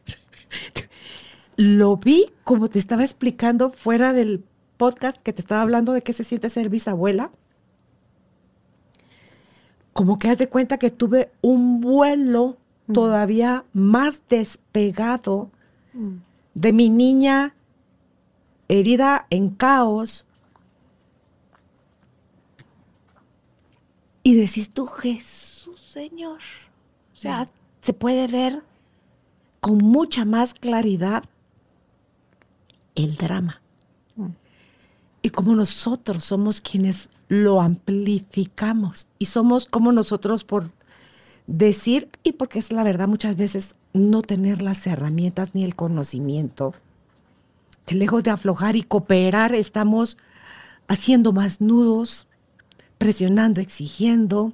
Lo vi como te estaba explicando fuera del podcast que te estaba hablando de qué se siente ser bisabuela. Como que haz de cuenta que tuve un vuelo todavía más despegado de mi niña herida en caos. Y decís tú, Jesús Señor. O sea, se puede ver con mucha más claridad el drama. Y como nosotros somos quienes lo amplificamos y somos como nosotros por decir, y porque es la verdad muchas veces no tener las herramientas ni el conocimiento, que lejos de aflojar y cooperar estamos haciendo más nudos, presionando, exigiendo,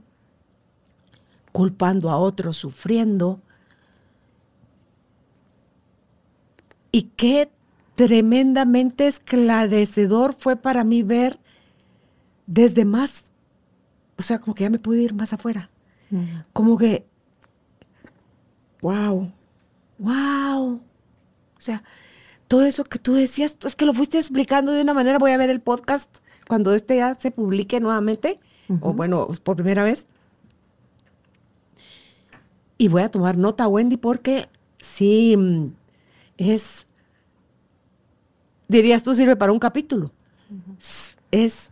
culpando a otros, sufriendo. Y qué tremendamente esclarecedor fue para mí ver desde más, o sea, como que ya me pude ir más afuera. Como que, wow, wow. O sea, todo eso que tú decías, es que lo fuiste explicando de una manera, voy a ver el podcast cuando este ya se publique nuevamente, o bueno, por primera vez. Y voy a tomar nota, Wendy, porque sí, mm, es dirías tú, sirve para un capítulo. Es, es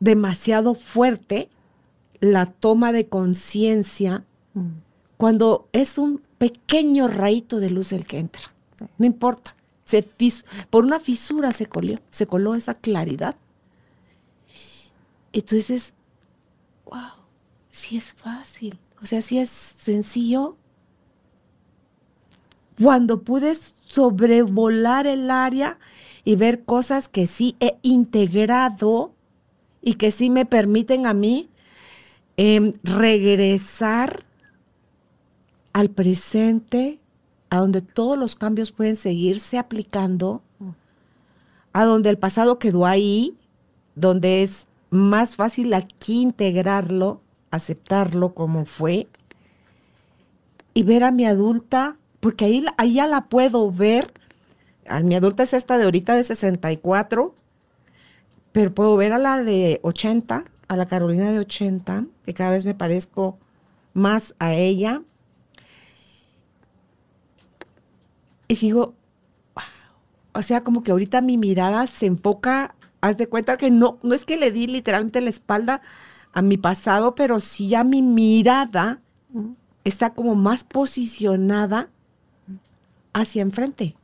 demasiado fuerte la toma de conciencia mm. cuando es un pequeño rayito de luz el que entra. No importa. Se por una fisura se coló, se coló esa claridad. Dices, wow, sí es fácil. O sea, sí es sencillo. Cuando puedes sobrevolar el área y ver cosas que sí he integrado y que sí me permiten a mí em, regresar al presente, a donde todos los cambios pueden seguirse aplicando, a donde el pasado quedó ahí, donde es más fácil aquí integrarlo, aceptarlo como fue, y ver a mi adulta porque ahí, ahí ya la puedo ver. A mi adulta es esta de ahorita de 64, pero puedo ver a la de 80, a la Carolina de 80, que cada vez me parezco más a ella. Y digo, o sea, como que ahorita mi mirada se enfoca, haz de cuenta que no, no es que le di literalmente la espalda a mi pasado, pero sí ya mi mirada está como más posicionada hacia enfrente,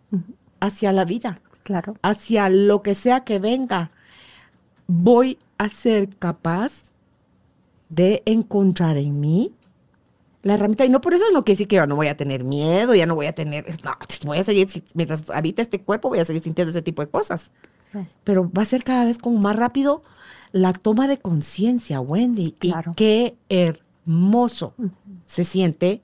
hacia la vida, claro. hacia lo que sea que venga. Voy a ser capaz de encontrar en mí la herramienta. Y no por eso no quiere decir que yo no voy a tener miedo, ya no voy a tener. No, voy a seguir, mientras habita este cuerpo, voy a seguir sintiendo ese tipo de cosas. Pero va a ser cada vez como más rápido la toma de conciencia, Wendy. Claro. Y qué hermoso se siente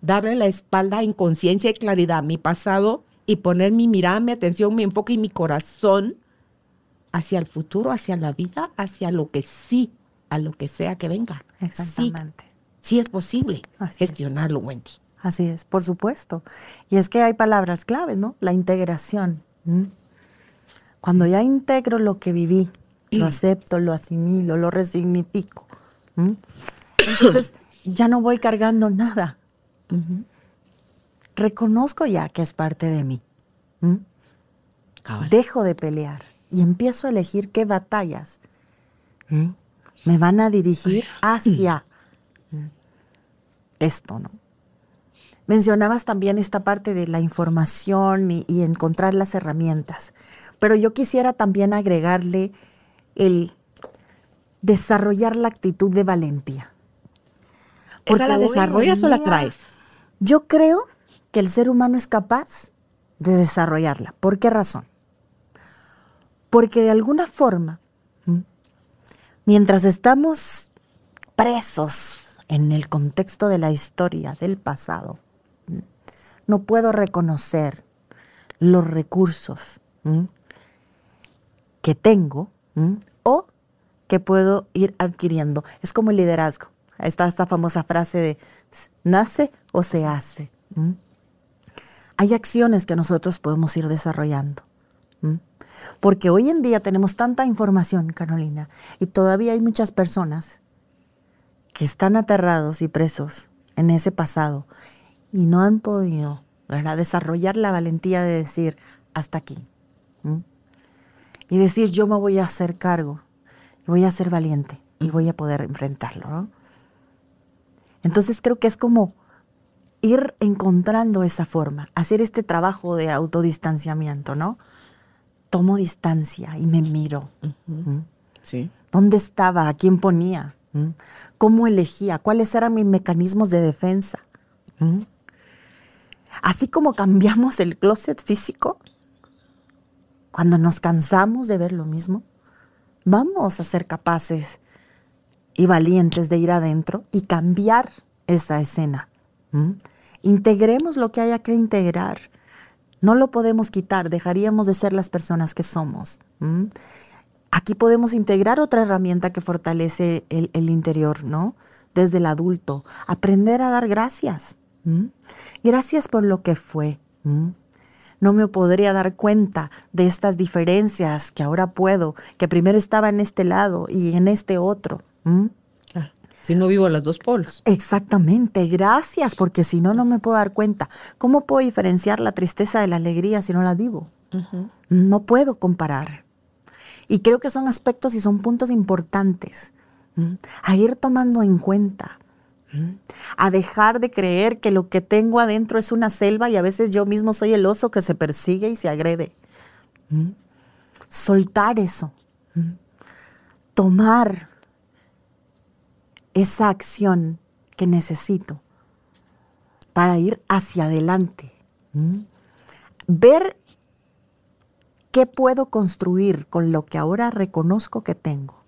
darle la espalda en conciencia y claridad a mi pasado y poner mi mirada, mi atención, mi enfoque y mi corazón hacia el futuro, hacia la vida, hacia lo que sí, a lo que sea que venga. Exactamente. Sí, es posible gestionarlo, Wendy. Así es, por supuesto. Y es que hay palabras claves, ¿no? La integración. Cuando ya integro lo que viví, lo acepto, lo asimilo, lo resignifico. Entonces ya no voy cargando nada. Reconozco ya que es parte de mí. Dejo de pelear y empiezo a elegir qué batallas me van a dirigir hacia esto, ¿no? Mencionabas también esta parte de la información y, y, encontrar las herramientas, pero yo quisiera también agregarle el desarrollar la actitud de valentía. ¿Esa la desarrollas o la traes? Yo creo que el ser humano es capaz de desarrollarla. ¿Por qué razón? Porque de alguna forma, mientras estamos presos en el contexto de la historia del pasado, no puedo reconocer los recursos que tengo o que puedo ir adquiriendo. Es como el liderazgo. Está esta famosa frase de nace o se hace. Hay acciones que nosotros podemos ir desarrollando. Porque hoy en día tenemos tanta información, Carolina, y todavía hay muchas personas que están aterrados y presos en ese pasado y no han podido. Desarrollar la valentía de decir, hasta aquí. Y decir, yo me voy a hacer cargo, voy a ser valiente y voy a poder enfrentarlo. Entonces creo que es como ir encontrando esa forma, hacer este trabajo de autodistanciamiento, ¿no? Tomo distancia y me miro. Sí. ¿Dónde estaba? ¿A quién ponía? ¿Cómo elegía? ¿Cuáles eran mis mecanismos de defensa? Así como cambiamos el closet físico, cuando nos cansamos de ver lo mismo, vamos a ser capaces y valientes de ir adentro y cambiar esa escena. Integremos lo que haya que integrar. No lo podemos quitar, dejaríamos de ser las personas que somos. Aquí podemos integrar otra herramienta que fortalece el, interior, ¿no? Desde el adulto, aprender a dar gracias. Gracias por lo que fue. No me podría dar cuenta de estas diferencias que ahora puedo, que primero estaba en este lado y en este otro. Si no vivo a los dos polos. Exactamente, gracias, porque si no, no me puedo dar cuenta. ¿Cómo puedo diferenciar la tristeza de la alegría si no la vivo? No puedo comparar. Y creo que son aspectos y son puntos importantes a ir tomando en cuenta. A dejar de creer que lo que tengo adentro es una selva y a veces yo mismo soy el oso que se persigue y se agrede. Soltar eso. Tomar esa acción que necesito para ir hacia adelante. Ver qué puedo construir con lo que ahora reconozco que tengo.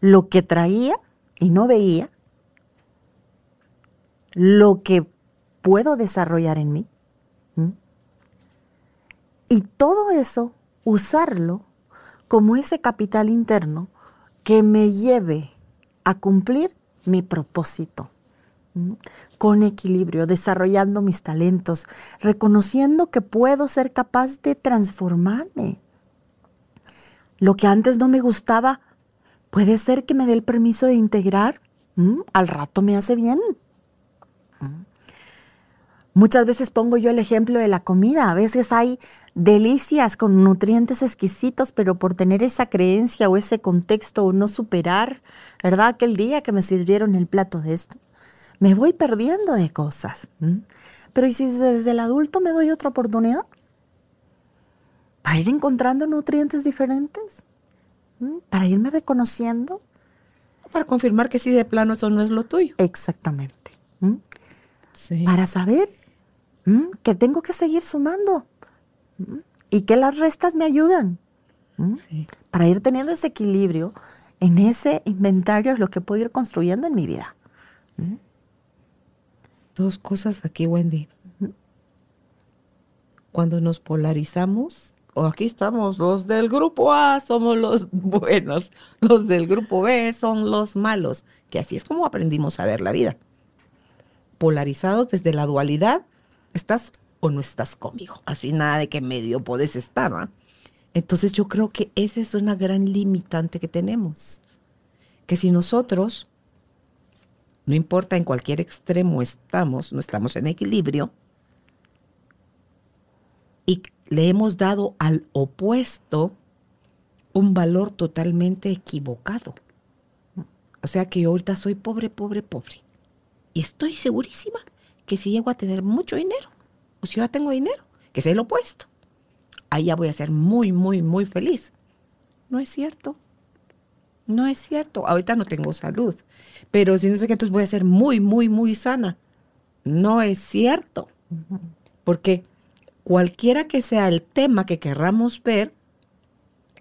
Lo que traía y no veía, lo que puedo desarrollar en mí. Y todo eso, usarlo como ese capital interno que me lleve a cumplir mi propósito. Con equilibrio, desarrollando mis talentos, reconociendo que puedo ser capaz de transformarme. Lo que antes no me gustaba, puede ser que me dé el permiso de integrar. Al rato me hace bien. Muchas veces pongo yo el ejemplo de la comida. A veces hay delicias con nutrientes exquisitos, pero por tener esa creencia o ese contexto o no superar, ¿verdad? Aquel día que me sirvieron el plato de esto, me voy perdiendo de cosas. Pero ¿y si desde el adulto me doy otra oportunidad? Para ir encontrando nutrientes diferentes, para irme reconociendo. Para confirmar que sí de plano eso no es lo tuyo. Exactamente. Para saber que tengo que seguir sumando y que las restas me ayudan. Para ir teniendo ese equilibrio en ese inventario es lo que puedo ir construyendo en mi vida. Dos cosas aquí, Wendy. Cuando nos polarizamos, o aquí estamos, los del grupo A somos los buenos, los del grupo B son los malos, que así es como aprendimos a ver la vida. Polarizados desde la dualidad, estás o no estás conmigo. Así nada de que medio podés estar. Entonces yo creo que esa es una gran limitante que tenemos. Que si nosotros, no importa en cualquier extremo estamos, no estamos en equilibrio, y le hemos dado al opuesto un valor totalmente equivocado. O sea que yo ahorita soy pobre, pobre, pobre. Y estoy segurísima que si llego a tener mucho dinero, o si ya tengo dinero, que sea el opuesto. Ahí ya voy a ser muy, muy, muy feliz. No es cierto. No es cierto. Ahorita no tengo salud. Pero si no sé qué, entonces voy a ser muy, muy, muy sana. No es cierto. Porque cualquiera que sea el tema que querramos ver,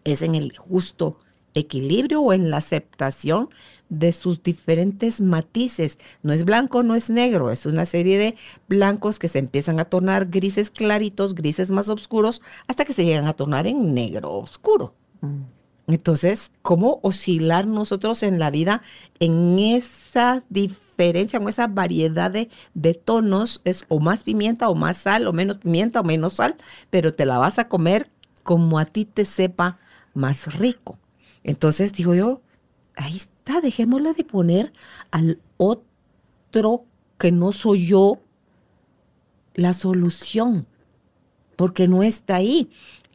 es en el justo equilibrio o en la aceptación de sus diferentes matices. No es blanco, no es negro, es una serie de blancos que se empiezan a tornar grises claritos, grises más oscuros, hasta que se llegan a tornar en negro oscuro. Mm. Entonces, ¿cómo oscilar nosotros en la vida en esa diferencia, en esa variedad de, de, tonos? Es o más pimienta o más sal, o menos pimienta o menos sal, pero te la vas a comer como a ti te sepa más rico. Entonces digo yo, ahí está, dejémosla de poner al otro que no soy yo la solución, porque no está ahí.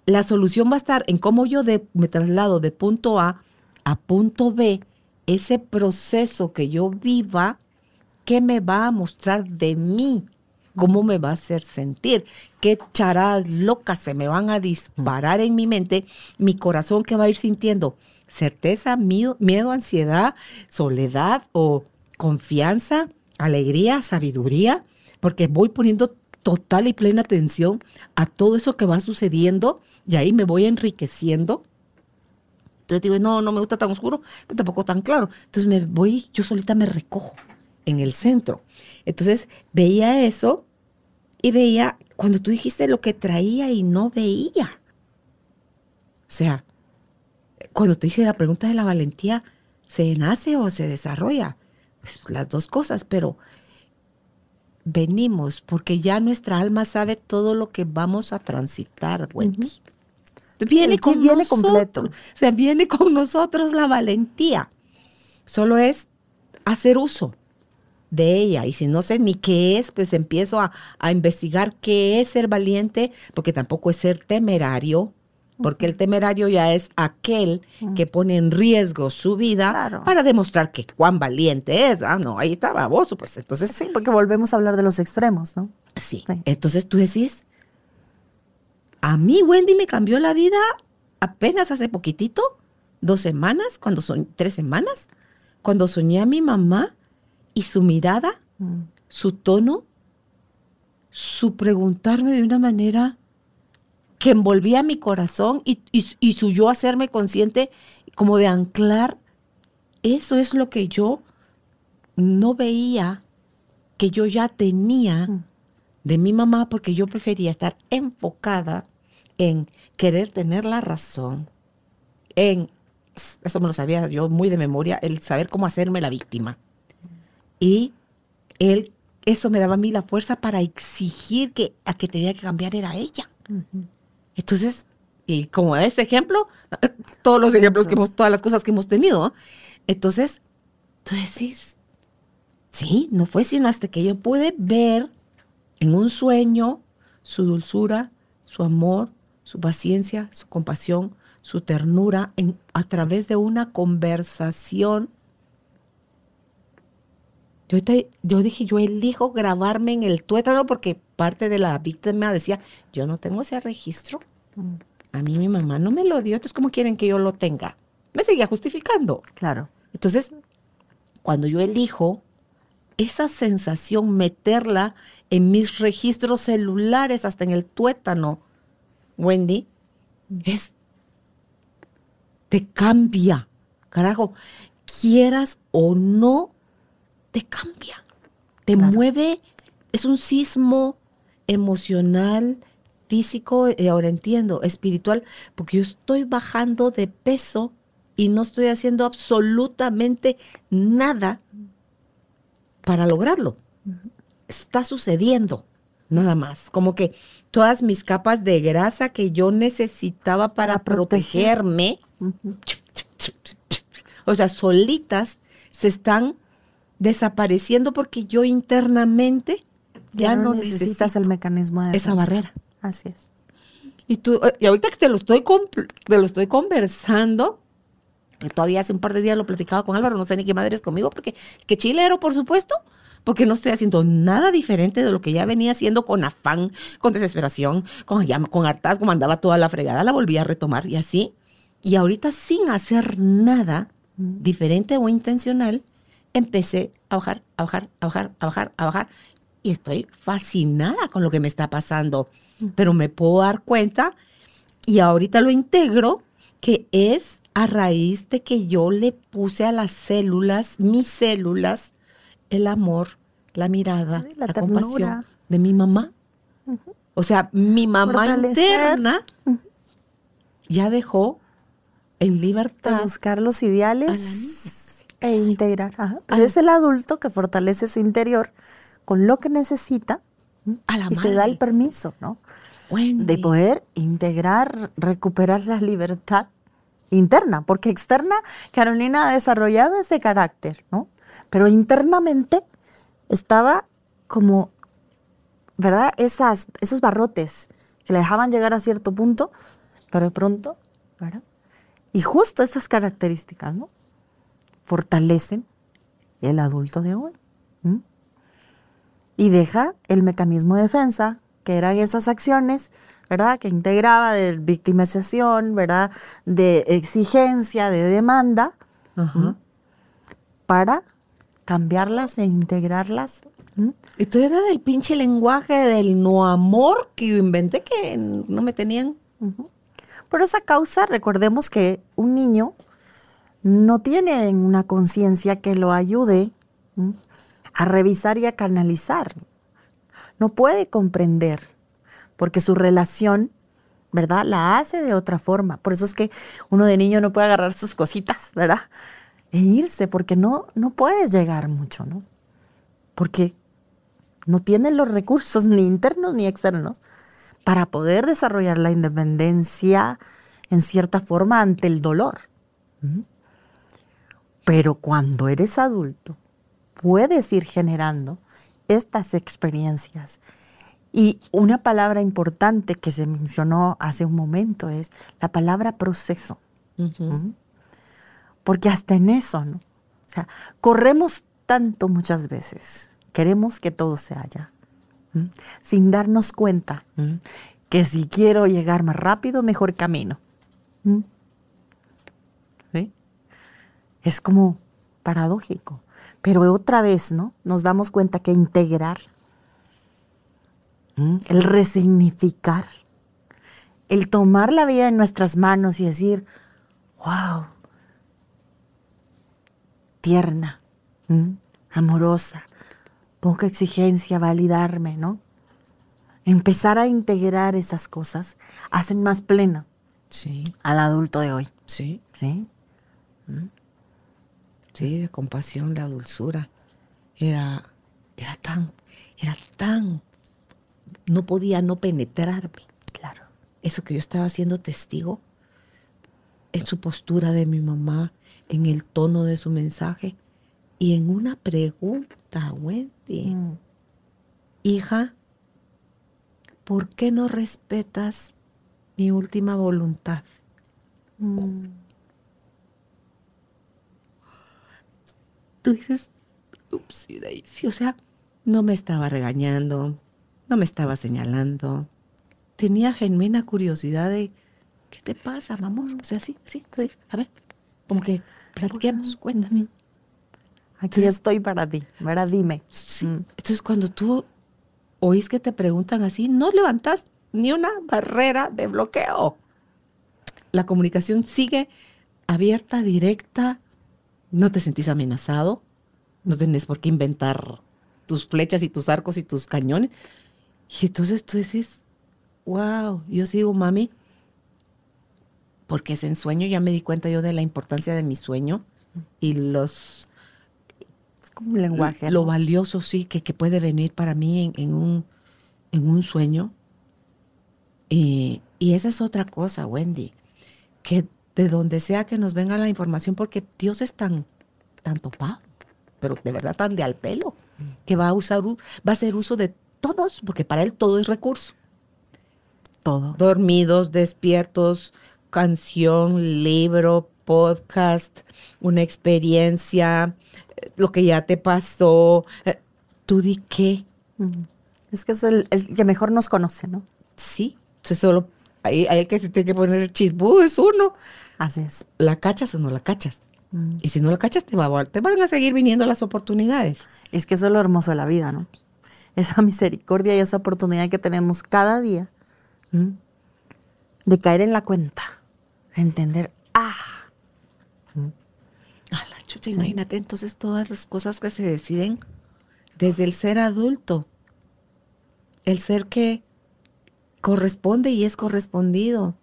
La solución va a estar en cómo yo me traslado de punto A a punto B, ese proceso que yo viva, ¿qué me va a mostrar de mí? ¿Cómo me va a hacer sentir? ¿Qué charadas locas se me van a disparar en mi mente? Mi corazón que va a ir sintiendo certeza, miedo, miedo, ansiedad, soledad o confianza, alegría, sabiduría, porque voy poniendo total y plena atención a todo eso que va sucediendo y ahí me voy enriqueciendo. Entonces digo, no, no me gusta tan oscuro, pero tampoco tan claro. Entonces me voy, yo solita me recojo en el centro. Entonces veía eso y veía cuando tú dijiste lo que traía y no veía. O sea, cuando te dije la pregunta de la valentía, ¿se nace o se desarrolla? Pues las dos cosas, pero venimos porque ya nuestra alma sabe todo lo que vamos a transitar, Wendy. Viene El con kit viene nosotros. completo. O sea, viene con nosotros la valentía. Solo es hacer uso de ella. Y si no sé ni qué es, pues empiezo a, a investigar qué es ser valiente, porque tampoco es ser temerario, porque el temerario ya es aquel que pone en riesgo su vida Claro. para demostrar que cuán valiente es. Ah, no, ahí está baboso, pues entonces Sí, porque volvemos a hablar de los extremos, ¿no? Sí. Sí. Entonces tú decís, a mí Wendy me cambió la vida apenas hace poquitito, dos semanas, cuando son tres semanas, cuando soñé a mi mamá y su mirada, su tono, su preguntarme de una manera que envolvía mi corazón y, y- y su yo hacerme consciente como de anclar, eso es lo que yo no veía, que yo ya tenía de mi mamá porque yo prefería estar enfocada en querer tener la razón, en, eso me lo sabía yo muy de memoria, el saber cómo hacerme la víctima. Y él, eso me daba a mí la fuerza para exigir que a que tenía que cambiar era ella. Entonces, y como ese ejemplo, todos los ejemplos que hemos, todas las cosas que hemos tenido. Entonces, tú decís, sí, no fue sino hasta que yo pude ver en un sueño su dulzura, su amor, su paciencia, su compasión, su ternura en, a través de una conversación. Yo, te- yo dije, yo elijo grabarme en el tuétano porque parte de la víctima decía, yo no tengo ese registro. A mí mi mamá no me lo dio, entonces ¿cómo quieren que yo lo tenga? Me seguía justificando. Claro. Entonces, cuando yo elijo esa sensación, meterla en mis registros celulares, hasta en el tuétano, Wendy, es, te cambia. Carajo, quieras o no, te cambia. Te Claro. mueve, es un sismo emocional, físico, y ahora entiendo, espiritual, porque yo estoy bajando de peso y no estoy haciendo absolutamente nada para lograrlo. Está sucediendo, nada más. Como que todas mis capas de grasa que yo necesitaba para, Para proteger. protegerme, o sea, solitas se están desapareciendo porque yo internamente ya, no necesitas necesito el mecanismo de esa barrera. Así es. Y, tú, eh, y ahorita que te lo estoy te lo estoy conversando, que todavía hace un par de días lo platicaba con Álvaro, no sé ni qué madre es conmigo, porque que chilero, por supuesto, porque no estoy haciendo nada diferente de lo que ya venía haciendo con afán, con desesperación, con, ya- con hartazgo, mandaba toda la fregada, la volví a retomar y así. Y ahorita sin hacer nada diferente o intencional, empecé a bajar, a bajar, a bajar, a bajar, a bajar. Y estoy fascinada con lo que me está pasando. Pero me puedo dar cuenta, y ahorita lo integro, que es a raíz de que yo le puse a las células, mis células, el amor, la mirada, la compasión de mi mamá. O sea, mi mamá Fortalecer. interna ya dejó en De libertad buscar los ideales e integrar. Ajá. Pero es el adulto que fortalece su interior con lo que necesita ¿m? A la y se da el permiso, ¿no? Wendy. De poder integrar, recuperar la libertad interna, porque externa Carolina ha desarrollado ese carácter, ¿no? Pero internamente estaba como ¿verdad? Esas, esos barrotes que le dejaban llegar a cierto punto, pero de pronto, ¿verdad? Y justo esas características, ¿no? Fortalecen el adulto de hoy. Y deja el mecanismo de defensa, que eran esas acciones, ¿verdad? Que integraba de victimización, ¿verdad? De exigencia, de demanda, para cambiarlas e integrarlas. Y tú era del pinche lenguaje del no amor que yo inventé que no me tenían. Por esa causa, recordemos que un niño no tiene una conciencia que lo ayude a revisar y a canalizar. No puede comprender, porque su relación, ¿verdad? La hace de otra forma. Por eso es que uno de niño no puede agarrar sus cositas, ¿verdad? E irse, porque no, no puedes llegar mucho, ¿no? Porque no tiene los recursos ni internos ni externos para poder desarrollar la independencia en cierta forma ante el dolor. Pero cuando eres adulto, puedes ir generando estas experiencias. Y una palabra importante que se mencionó hace un momento es la palabra proceso. Porque hasta en eso, ¿no? O sea, corremos tanto muchas veces, queremos que todo se haya, sin darnos cuenta que si quiero llegar más rápido, mejor camino. Es como paradójico. Pero otra vez, ¿no? Nos damos cuenta que integrar, el resignificar, el tomar la vida en nuestras manos y decir, wow, tierna, amorosa, poca exigencia, validarme, ¿no? Empezar a integrar esas cosas hacen más plena sí. al adulto de hoy. Sí. ¿Sí? Sí, de compasión, la dulzura. Era, era tan, era tan, no podía no penetrarme. Claro. Eso que yo estaba siendo testigo en su postura de mi mamá, en el tono de su mensaje y en una pregunta, Wendy. Mm. Hija, ¿por qué no respetas mi última voluntad? Mm. Tú dices, ups, Daisy, o sea, no me estaba regañando, no me estaba señalando. Tenía genuina curiosidad de, ¿qué te pasa, mamón? O sea, sí, sí, sí. A ver, como que platiquemos, cuéntame. Aquí estoy para ti, ¿verdad? Dime. Sí. Mm. Entonces, cuando tú oís que te preguntan así, no levantas ni una barrera de bloqueo. La comunicación sigue abierta, directa, no te sentís amenazado, no tenés por qué inventar tus flechas y tus arcos y tus cañones. Y entonces tú dices, wow, yo sigo, mami, porque ese ensueño ya me di cuenta yo de la importancia de mi sueño y los... Es como un lenguaje. Lo valioso, sí, que, que, puede venir para mí en, un, en un sueño. Y, y esa es otra cosa, Wendy, que de donde sea que nos venga la información, porque Dios es tan, tan topado, pero de verdad tan de al pelo, que va a usar, va a hacer uso de todos, porque para él todo es recurso. Todo. Dormidos, despiertos, canción, libro, podcast, una experiencia, eh, lo que ya te pasó. Eh, ¿Tú di qué? Es que es el, que mejor nos conoce, ¿no? Sí. Entonces solo ahí, el que se tiene que poner el chisbú es uno. Así es. ¿La cachas o no la cachas? Mm. Y si no la cachas, te, va, te van a seguir viniendo las oportunidades. Es que eso es lo hermoso de la vida, ¿no? Esa misericordia y esa oportunidad que tenemos cada día de caer en la cuenta, entender, ah. A la chucha, imagínate entonces todas las cosas que se deciden desde el ser adulto. El ser que corresponde y es correspondido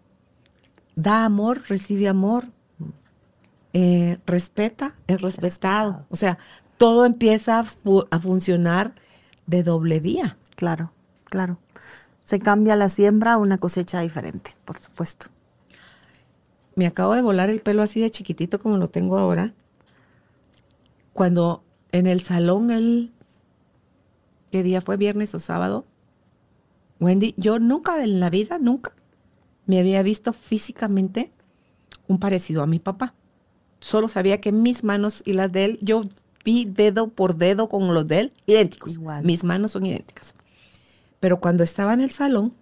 da amor, recibe amor, eh, respeta, es respetado. O sea, todo empieza a, funcionar de doble vía. Claro, claro. Se cambia la siembra a una cosecha diferente, por supuesto. Me acabo de volar el pelo así de chiquitito como lo tengo ahora. Cuando en el salón, el, ¿qué día fue? ¿Viernes o sábado? Wendy, yo nunca en la vida, nunca me había visto físicamente un parecido a mi papá. Solo sabía que mis manos y las de él, yo vi dedo por dedo con los de él, idénticos. Igual. Mis manos son idénticas. Pero cuando estaba en el salón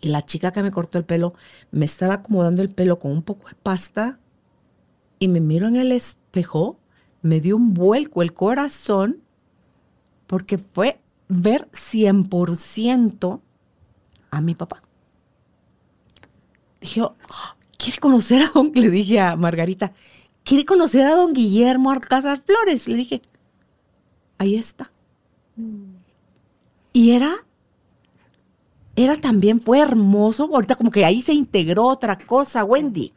y la chica que me cortó el pelo me estaba acomodando el pelo con un poco de pasta y me miro en el espejo, me dio un vuelco el corazón porque fue ver 100% a mi papá. Dije, oh, ¿quiere conocer a don? Le dije a Margarita, ¿quiere conocer a don Guillermo Alcázar Flores? Le dije, ahí está. Y era, era también, fue hermoso. Ahorita como que ahí se integró otra cosa, Wendy.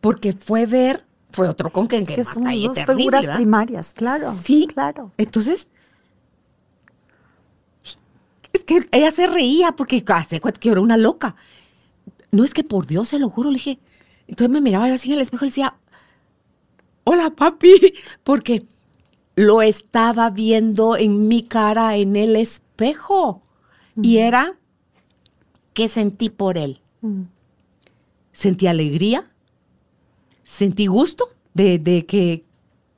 Porque fue ver, fue otro con que, Es que son dos figuras primarias, claro. Sí, claro. Entonces, es que ella se reía porque hace cuenta que era una loca. No es que por Dios, se lo juro, le dije. Entonces me miraba yo así en el espejo y le decía, hola papi, porque lo estaba viendo en mi cara en el espejo. Y era que sentí por él. Mm. Sentí alegría, sentí gusto de, de que,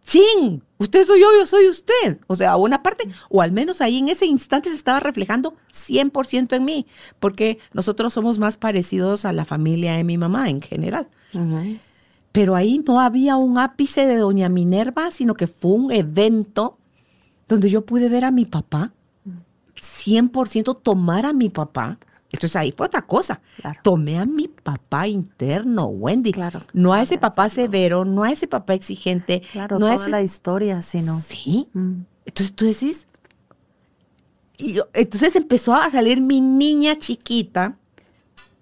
ching, usted soy yo, yo soy usted. O sea, una parte, o al menos ahí en ese instante se estaba reflejando 100% en mí, porque nosotros somos más parecidos a la familia de mi mamá en general. Pero ahí no había un ápice de Doña Minerva, sino que fue un evento donde yo pude ver a mi papá, 100% tomar a mi papá. Entonces ahí fue otra cosa. Claro. Tomé a mi papá interno, Wendy. Claro. No a ese papá severo, no a ese papá exigente. Claro, no a toda ese... la historia, sino. Sí. Mm. Entonces tú decís. Y yo- entonces empezó a salir mi niña chiquita.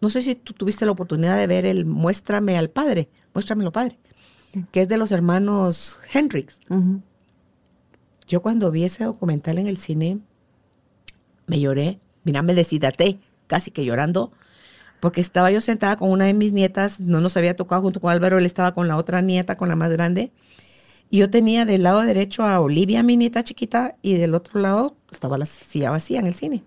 No sé si tú tuviste la oportunidad de ver el Muéstrame al Padre, Muéstramelo Padre, que es de los hermanos Hendrix. Yo cuando vi ese documental en el cine, me lloré, mira, me deshidraté, casi que llorando, porque estaba yo sentada con una de mis nietas, no nos había tocado junto con Álvaro, él estaba con la otra nieta, con la más grande, y yo tenía del lado derecho a Olivia, mi nieta chiquita, y del otro lado estaba la silla vacía en el cine.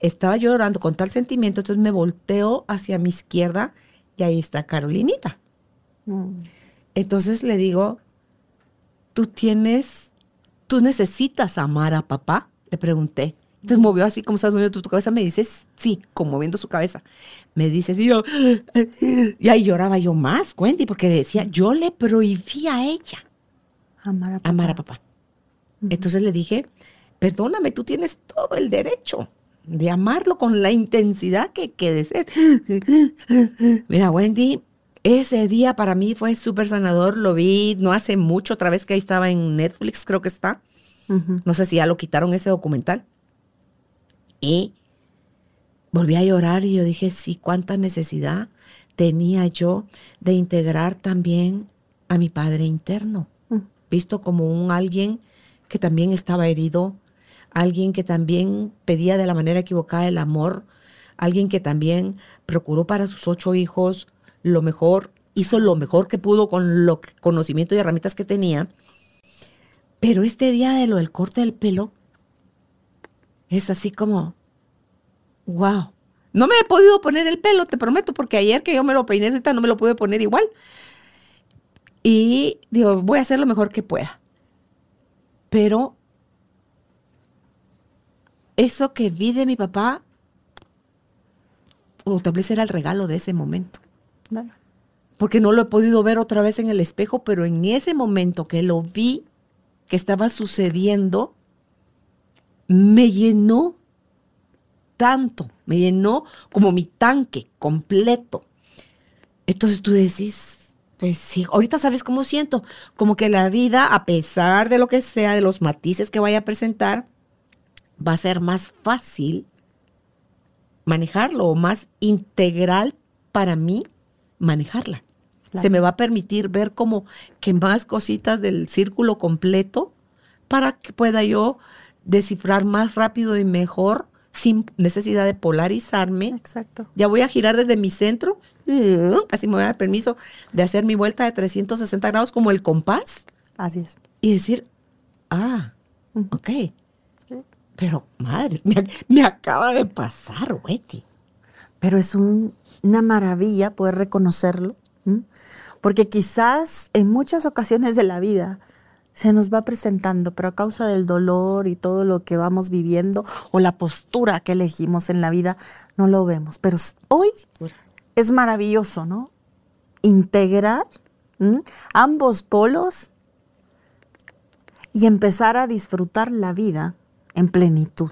Estaba llorando con tal sentimiento, entonces me volteo hacia mi izquierda y ahí está Carolinita. Mm. Entonces le digo, tú tienes, tú necesitas amar a papá, le pregunté. Entonces movió así como estás moviendo tu, tu cabeza, me dices, sí, como moviendo su cabeza. Me dices, y yo, y ahí lloraba yo más, Wendy, porque decía, yo le prohibí a ella Amar a papá. amar a papá. Entonces le dije, perdóname, tú tienes todo el derecho de amarlo con la intensidad que, que desees. Mira, Wendy, ese día para mí fue súper sanador. Lo vi no hace mucho, otra vez que ahí estaba en Netflix, creo que está. No sé si ya lo quitaron ese documental. Y volví a llorar y yo dije, sí, cuánta necesidad tenía yo de integrar también a mi padre interno, Mm. visto como un alguien que también estaba herido, alguien que también pedía de la manera equivocada el amor, alguien que también procuró para sus ocho hijos lo mejor, hizo lo mejor que pudo con lo conocimiento y herramientas que tenía. Pero este día de lo del corte del pelo es así como, wow. No me he podido poner el pelo, te prometo, porque ayer que yo me lo peiné, ahorita no me lo pude poner igual. Y digo, voy a hacer lo mejor que pueda. Pero eso que vi de mi papá, o tal vez era el regalo de ese momento Claro. porque no lo he podido ver otra vez en el espejo, pero en ese momento que lo vi, que estaba sucediendo, me llenó tanto, me llenó como mi tanque completo. Entonces tú decís, pues sí, ahorita sabes cómo siento, como que la vida, a pesar de lo que sea, de los matices que vaya a presentar, va a ser más fácil manejarlo o más integral para mí manejarla. Claro. Se me va a permitir ver como que más cositas del círculo completo para que pueda yo descifrar más rápido y mejor sin necesidad de polarizarme. Exacto. Ya voy a girar desde mi centro, así me voy a dar permiso de hacer mi vuelta de 360 grados como el compás Así es. y decir, ah, ok, Sí. pero madre, me, acaba de pasar, Betty. Pero es una maravilla poder reconocerlo, porque quizás en muchas ocasiones de la vida se nos va presentando, pero a causa del dolor y todo lo que vamos viviendo o la postura que elegimos en la vida, no lo vemos. Pero hoy es maravilloso, ¿no? Integrar ambos polos y empezar a disfrutar la vida en plenitud.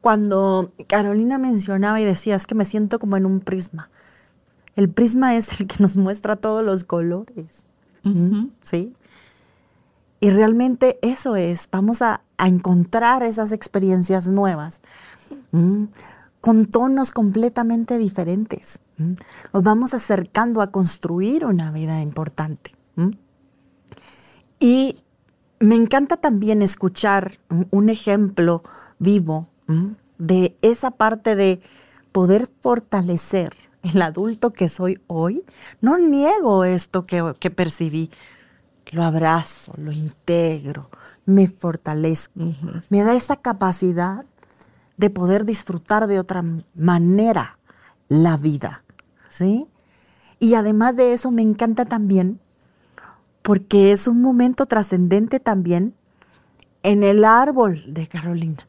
Cuando Carolina mencionaba y decía, es que me siento como en un prisma. El prisma es el que nos muestra todos los colores. ¿Sí? Y realmente eso es, vamos a, encontrar esas experiencias nuevas, con tonos completamente diferentes. Nos vamos acercando a construir una vida importante. Y me encanta también escuchar un ejemplo vivo de esa parte de poder fortalecer el adulto que soy hoy. No niego esto que, que percibí, lo abrazo, lo integro, me fortalezco, me da esa capacidad de poder disfrutar de otra manera la vida, ¿sí? Y además de eso me encanta también porque es un momento trascendente también en el árbol de Carolina,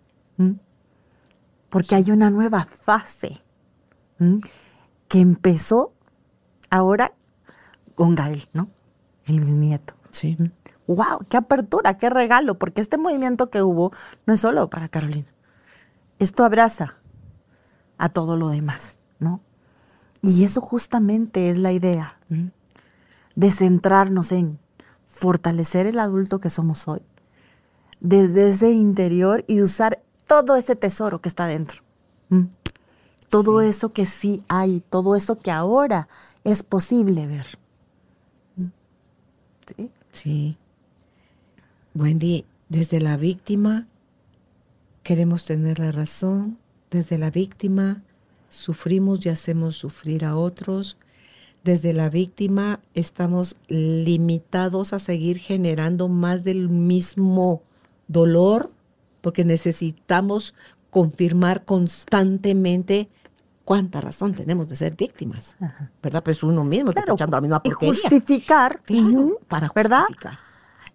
porque hay una nueva fase que empezó ahora con Gael, ¿no? El bisnieto. Sí. ¡Wow! ¡Qué apertura! ¡Qué regalo! Porque este movimiento que hubo no es solo para Carolina. Esto abraza a todo lo demás, ¿no? Y eso justamente es la idea de centrarnos en fortalecer el adulto que somos hoy, desde ese interior y usar todo ese tesoro que está dentro. Todo eso que sí hay, todo eso que ahora es posible ver. ¿Sí? Sí. Wendy, desde la víctima queremos tener la razón, desde la víctima sufrimos y hacemos sufrir a otros, desde la víctima estamos limitados a seguir generando más del mismo dolor porque necesitamos confirmar constantemente cuánta razón tenemos de ser víctimas, ¿verdad? Pero es uno mismo que está echando la misma. Y justificar, para ¿verdad?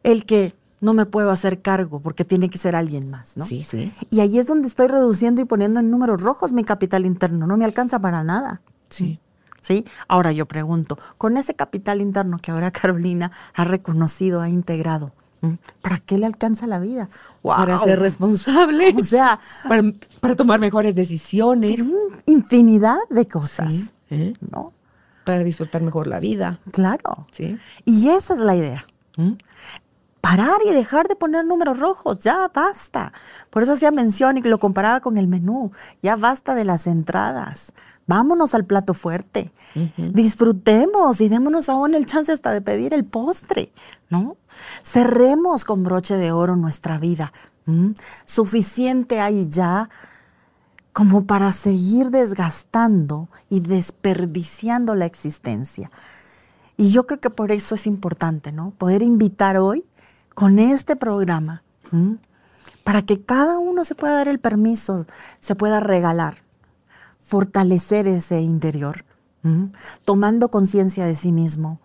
El que no me puedo hacer cargo porque tiene que ser alguien más, ¿no? Sí, sí. Y ahí es donde estoy reduciendo y poniendo en números rojos mi capital interno, no me alcanza para nada. Sí. ¿Sí? Ahora yo pregunto, con ese capital interno que ahora Carolina ha reconocido, ha integrado, ¿Para qué le alcanza la vida? Para ser responsable. O sea, para, tomar mejores decisiones. Infinidad de cosas. ¿eh? ¿No? Para disfrutar mejor la vida. Claro. Sí. Y esa es la idea. Parar y dejar de poner números rojos, ya basta. Por eso hacía mención y lo comparaba con el menú. Ya basta de las entradas. Vámonos al plato fuerte. Disfrutemos y démonos aún el chance hasta de pedir el postre, ¿no? Cerremos con broche de oro nuestra vida. Suficiente hay ya como para seguir desgastando y desperdiciando la existencia. Y yo creo que por eso es importante, ¿no? Poder invitar hoy con este programa para que cada uno se pueda dar el permiso, se pueda regalar, fortalecer ese interior, tomando conciencia de sí mismo,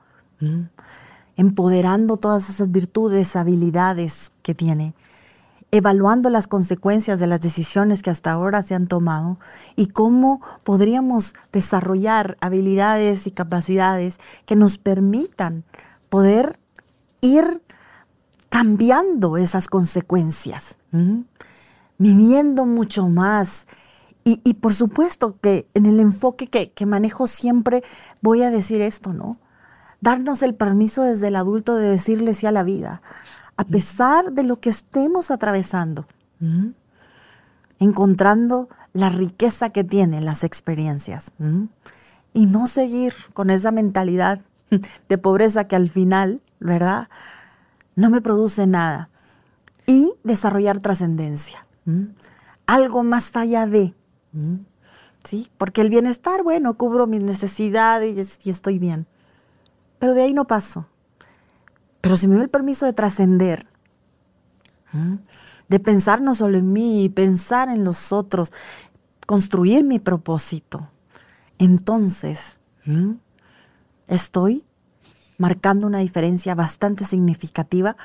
empoderando todas esas virtudes, habilidades que tiene, evaluando las consecuencias de las decisiones que hasta ahora se han tomado y cómo podríamos desarrollar habilidades y capacidades que nos permitan poder ir cambiando esas consecuencias, viviendo mucho más. Y, por supuesto que en el enfoque que, manejo siempre voy a decir esto, ¿no? Darnos el permiso desde el adulto de decirle sí a la vida, a pesar de lo que estemos atravesando, encontrando la riqueza que tienen las experiencias y no seguir con esa mentalidad de pobreza que al final, ¿verdad? No me produce nada. Y desarrollar trascendencia, algo más allá de, ¿sí? Porque el bienestar, bueno, cubro mis necesidades y estoy bien pero de ahí no paso. Pero si me doy el permiso de trascender, de pensar no solo en mí, pensar en los otros, construir mi propósito, entonces estoy marcando una diferencia bastante significativa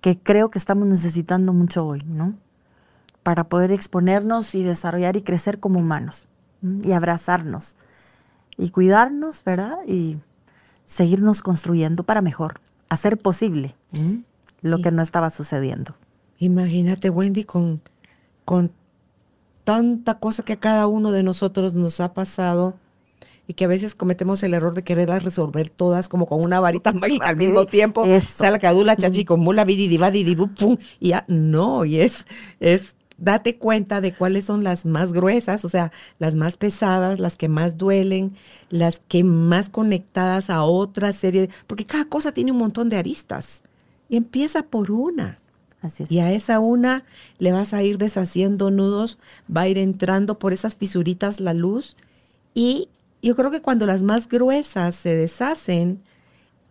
que creo que estamos necesitando mucho hoy, ¿no? Para poder exponernos y desarrollar y crecer como humanos y abrazarnos y cuidarnos, ¿verdad? Y seguirnos construyendo para mejor, hacer posible lo que no estaba sucediendo. Imagínate, Wendy, con, con tanta cosa que a cada uno de nosotros nos ha pasado y que a veces cometemos el error de quererlas resolver todas como con una varita mágica al mismo tiempo. Sala cadula, chachi, como mula, pum, y ya, no, y es, es date cuenta de cuáles son las más gruesas, o sea, las más pesadas, las que más duelen, las que más conectadas a otra serie, porque cada cosa tiene un montón de aristas y empieza por una. Así es. Y a esa una le vas a ir deshaciendo nudos, va a ir entrando por esas fisuritas la luz y yo creo que cuando las más gruesas se deshacen,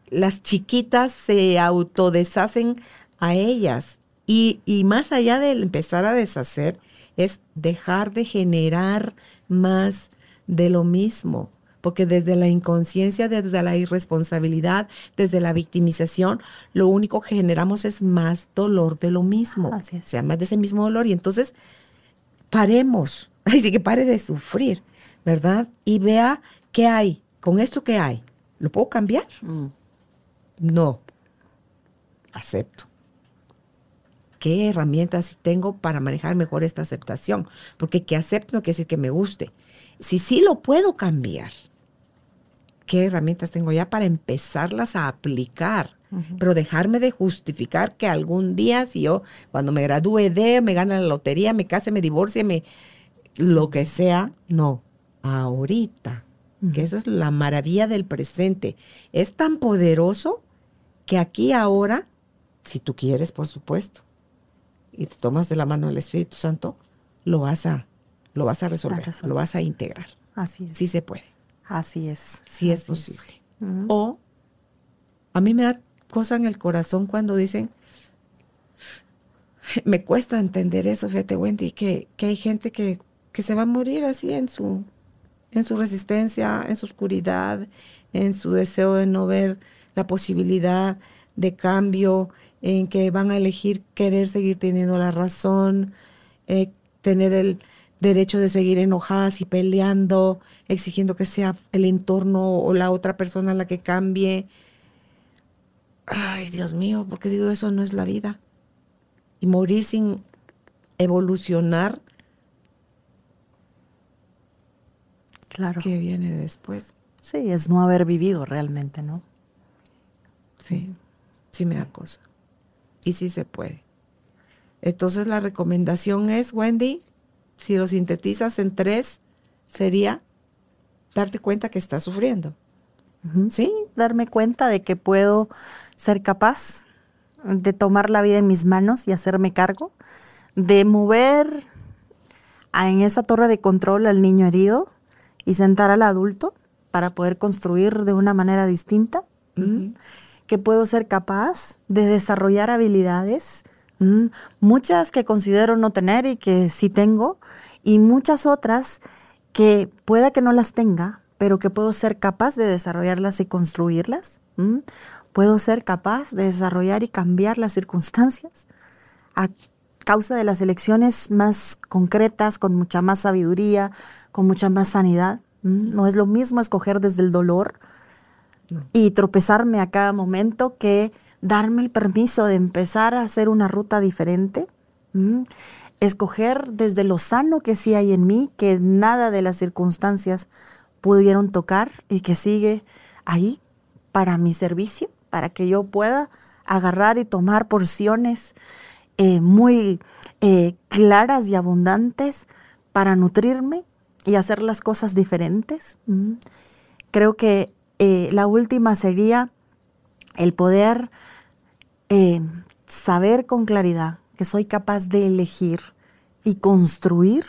las chiquitas se autodeshacen a ellas y, más allá de empezar a deshacer, es dejar de generar más de lo mismo. Porque desde la inconsciencia, desde la irresponsabilidad, desde la victimización, lo único que generamos es más dolor de lo mismo. O sea, más de ese mismo dolor. Y entonces, paremos. Así que pare de sufrir, ¿verdad? Y vea qué hay. Con esto que hay, ¿lo puedo cambiar? Mm. No. Acepto qué herramientas tengo para manejar mejor esta aceptación. Porque que acepto no quiere decir que me guste. Si sí lo puedo cambiar, ¿qué herramientas tengo ya para empezarlas a aplicar? Pero dejarme de justificar que algún día, si yo cuando me gradúe de, me gane la lotería, me case, me divorcie, me, lo que sea, no, ahorita. Que esa es la maravilla del presente. Es tan poderoso que aquí ahora, si tú quieres, por supuesto, y te tomas de la mano del Espíritu Santo, lo vas a, lo vas a resolver, lo vas a integrar. Así es. Sí se puede. Así es. Sí es posible. O a mí me da cosa en el corazón cuando dicen, me cuesta entender eso, fíjate Wendy, que, que hay gente que, que se va a morir así en su, en su resistencia, en su oscuridad, en su deseo de no ver la posibilidad de cambio, en que van a elegir querer seguir teniendo la razón, eh, tener el derecho de seguir enojadas y peleando, exigiendo que sea el entorno o la otra persona la que cambie. Ay, Dios mío, porque digo eso no es la vida. Y morir sin evolucionar. Claro. ¿Qué viene después? Sí, es no haber vivido realmente, ¿no? Sí, sí me da cosa y sí se puede. Entonces la recomendación es, Wendy, si lo sintetizas en tres, sería darte cuenta que estás sufriendo. Sí, darme cuenta de que puedo ser capaz de tomar la vida en mis manos y hacerme cargo, de mover en esa torre de control al niño herido y sentar al adulto para poder construir de una manera distinta que puedo ser capaz de desarrollar habilidades, mm, muchas que considero no tener y que sí tengo, y muchas otras que pueda que no las tenga, pero que puedo ser capaz de desarrollarlas y construirlas. Mm. Puedo ser capaz de desarrollar y cambiar las circunstancias a causa de las elecciones más concretas, con mucha más sabiduría, con mucha más sanidad. Mm. No es lo mismo escoger desde el dolor, y tropezarme a cada momento que darme el permiso de empezar a hacer una ruta diferente. Escoger desde lo sano que sí hay en mí, que nada de las circunstancias pudieron tocar y que sigue ahí para mi servicio, para que yo pueda agarrar y tomar porciones eh, muy eh, claras y abundantes para nutrirme y hacer las cosas diferentes. Creo que eh, la última sería el poder eh, saber con claridad que soy capaz de elegir y construir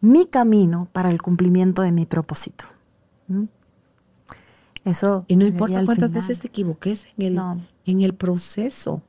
mi camino para el cumplimiento de mi propósito. ¿Mm? Eso y no importa cuántas veces te equivoques en el, en el proceso,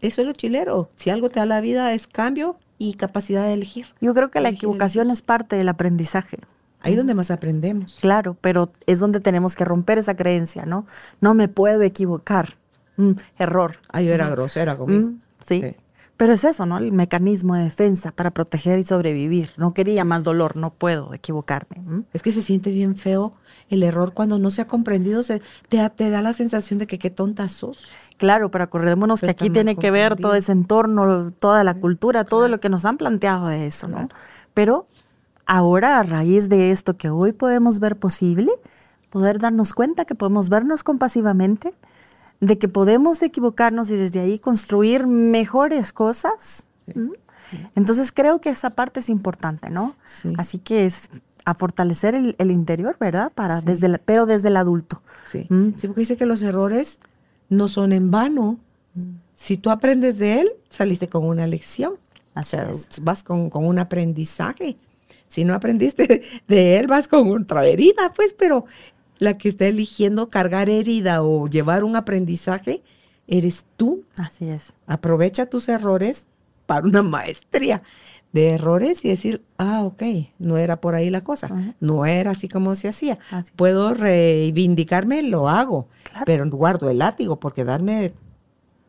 eso es lo chilero. Si algo te da la vida es cambio y capacidad de elegir. Yo creo que la Elegir, equivocación es parte del aprendizaje. Ahí donde más aprendemos. Claro, pero es donde tenemos que romper esa creencia, ¿no? No me puedo equivocar. Mm, error. Ah, yo era grosera conmigo. Mm, sí. Sí. Pero es eso, ¿no? El mecanismo de defensa para proteger y sobrevivir. No quería más dolor, no puedo equivocarme. ¿m? Es que se siente bien feo el error cuando no se ha comprendido. Se, te, te da la sensación de que qué tonta sos. Claro, pero acordémonos Pero que aquí tiene que ver todo ese entorno, toda la cultura, todo lo que nos han planteado de eso, ¿no? Pero ahora, a raíz de esto que hoy podemos ver posible, poder darnos cuenta que podemos vernos compasivamente, de que podemos equivocarnos y desde ahí construir mejores cosas. Entonces creo que esa parte es importante, ¿no? Sí. Así que es a fortalecer el, el interior, ¿verdad? Para desde la- pero desde el adulto. Sí. Mm. sí, porque dice que los errores no son en vano. Si tú aprendes de él, saliste con una lección. Así o sea, es. vas con, con un aprendizaje. Si no aprendiste de él, vas con otra herida, pues, pero la que está eligiendo cargar herida o llevar un aprendizaje, eres tú. Así es. Aprovecha tus errores para una maestría de errores y decir, ah, ok, no era por ahí la cosa, Ajá. no era así como se hacía. Así. Puedo reivindicarme, lo hago, Claro. pero guardo el látigo porque darme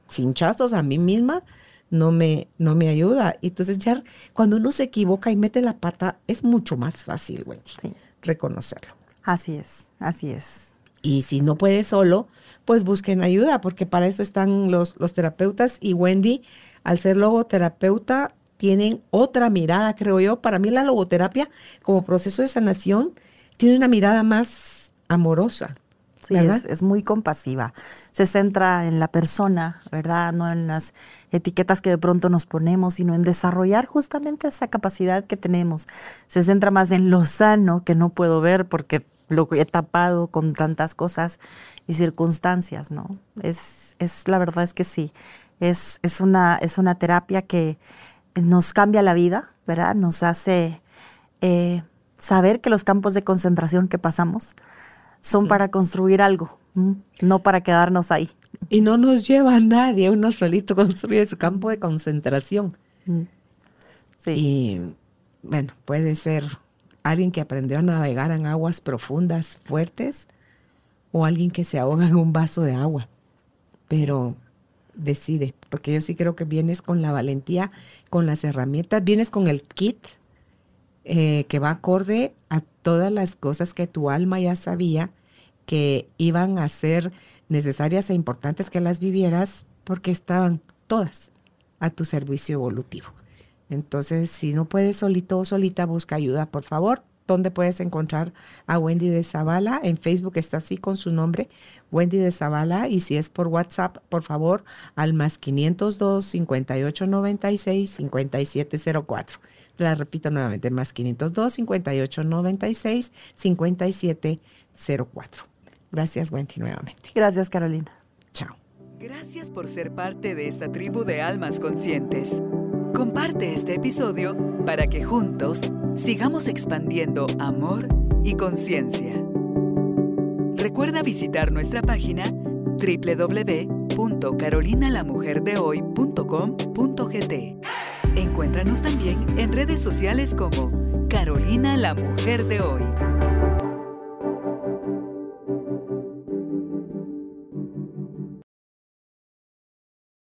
cinchazos a mí misma no me, no me ayuda. Entonces ya cuando uno se equivoca y mete la pata, es mucho más fácil, Wendy, Sí. reconocerlo. Así es, así es. Y si no puede solo, pues busquen ayuda, porque para eso están los, los terapeutas. Y Wendy, al ser logoterapeuta, tienen otra mirada, creo yo. Para mí la logoterapia, como proceso de sanación, tiene una mirada más amorosa. Sí, es, es muy compasiva. Se centra en la persona, ¿verdad? No en las etiquetas que de pronto nos ponemos, sino en desarrollar justamente esa capacidad que tenemos. Se centra más en lo sano que no puedo ver porque lo he tapado con tantas cosas y circunstancias, ¿no? Es, es la verdad es que sí. Es, es, una, es una terapia que nos cambia la vida, ¿verdad? Nos hace eh, saber que los campos de concentración que pasamos son para construir algo, no para quedarnos ahí. Y no nos lleva a nadie, uno solito construye su campo de concentración. Sí, Y bueno, puede ser alguien que aprendió a navegar en aguas profundas, fuertes, o alguien que se ahoga en un vaso de agua. Pero decide, porque yo sí creo que vienes con la valentía, con las herramientas, vienes con el kit eh, que va acorde a todas las cosas que tu alma ya sabía que iban a ser necesarias e importantes que las vivieras porque estaban todas a tu servicio evolutivo. Entonces, si no puedes solito o solita, busca ayuda, por favor. ¿Dónde puedes encontrar a Wendy de Zavala? En Facebook está así con su nombre, Wendy de Zavala. Y si es por WhatsApp, por favor, al más 502 5896 5704. La repito nuevamente, más 502 5896 5704. Gracias, Wendy, nuevamente. gracias Carolina. Chao. Gracias por ser parte de esta tribu de almas conscientes. Comparte este episodio para que juntos sigamos expandiendo amor y conciencia. Recuerda visitar nuestra página www.carolinalamujerdehoy.com.gt. Encuéntranos también en redes sociales como Carolina la Mujer de Hoy.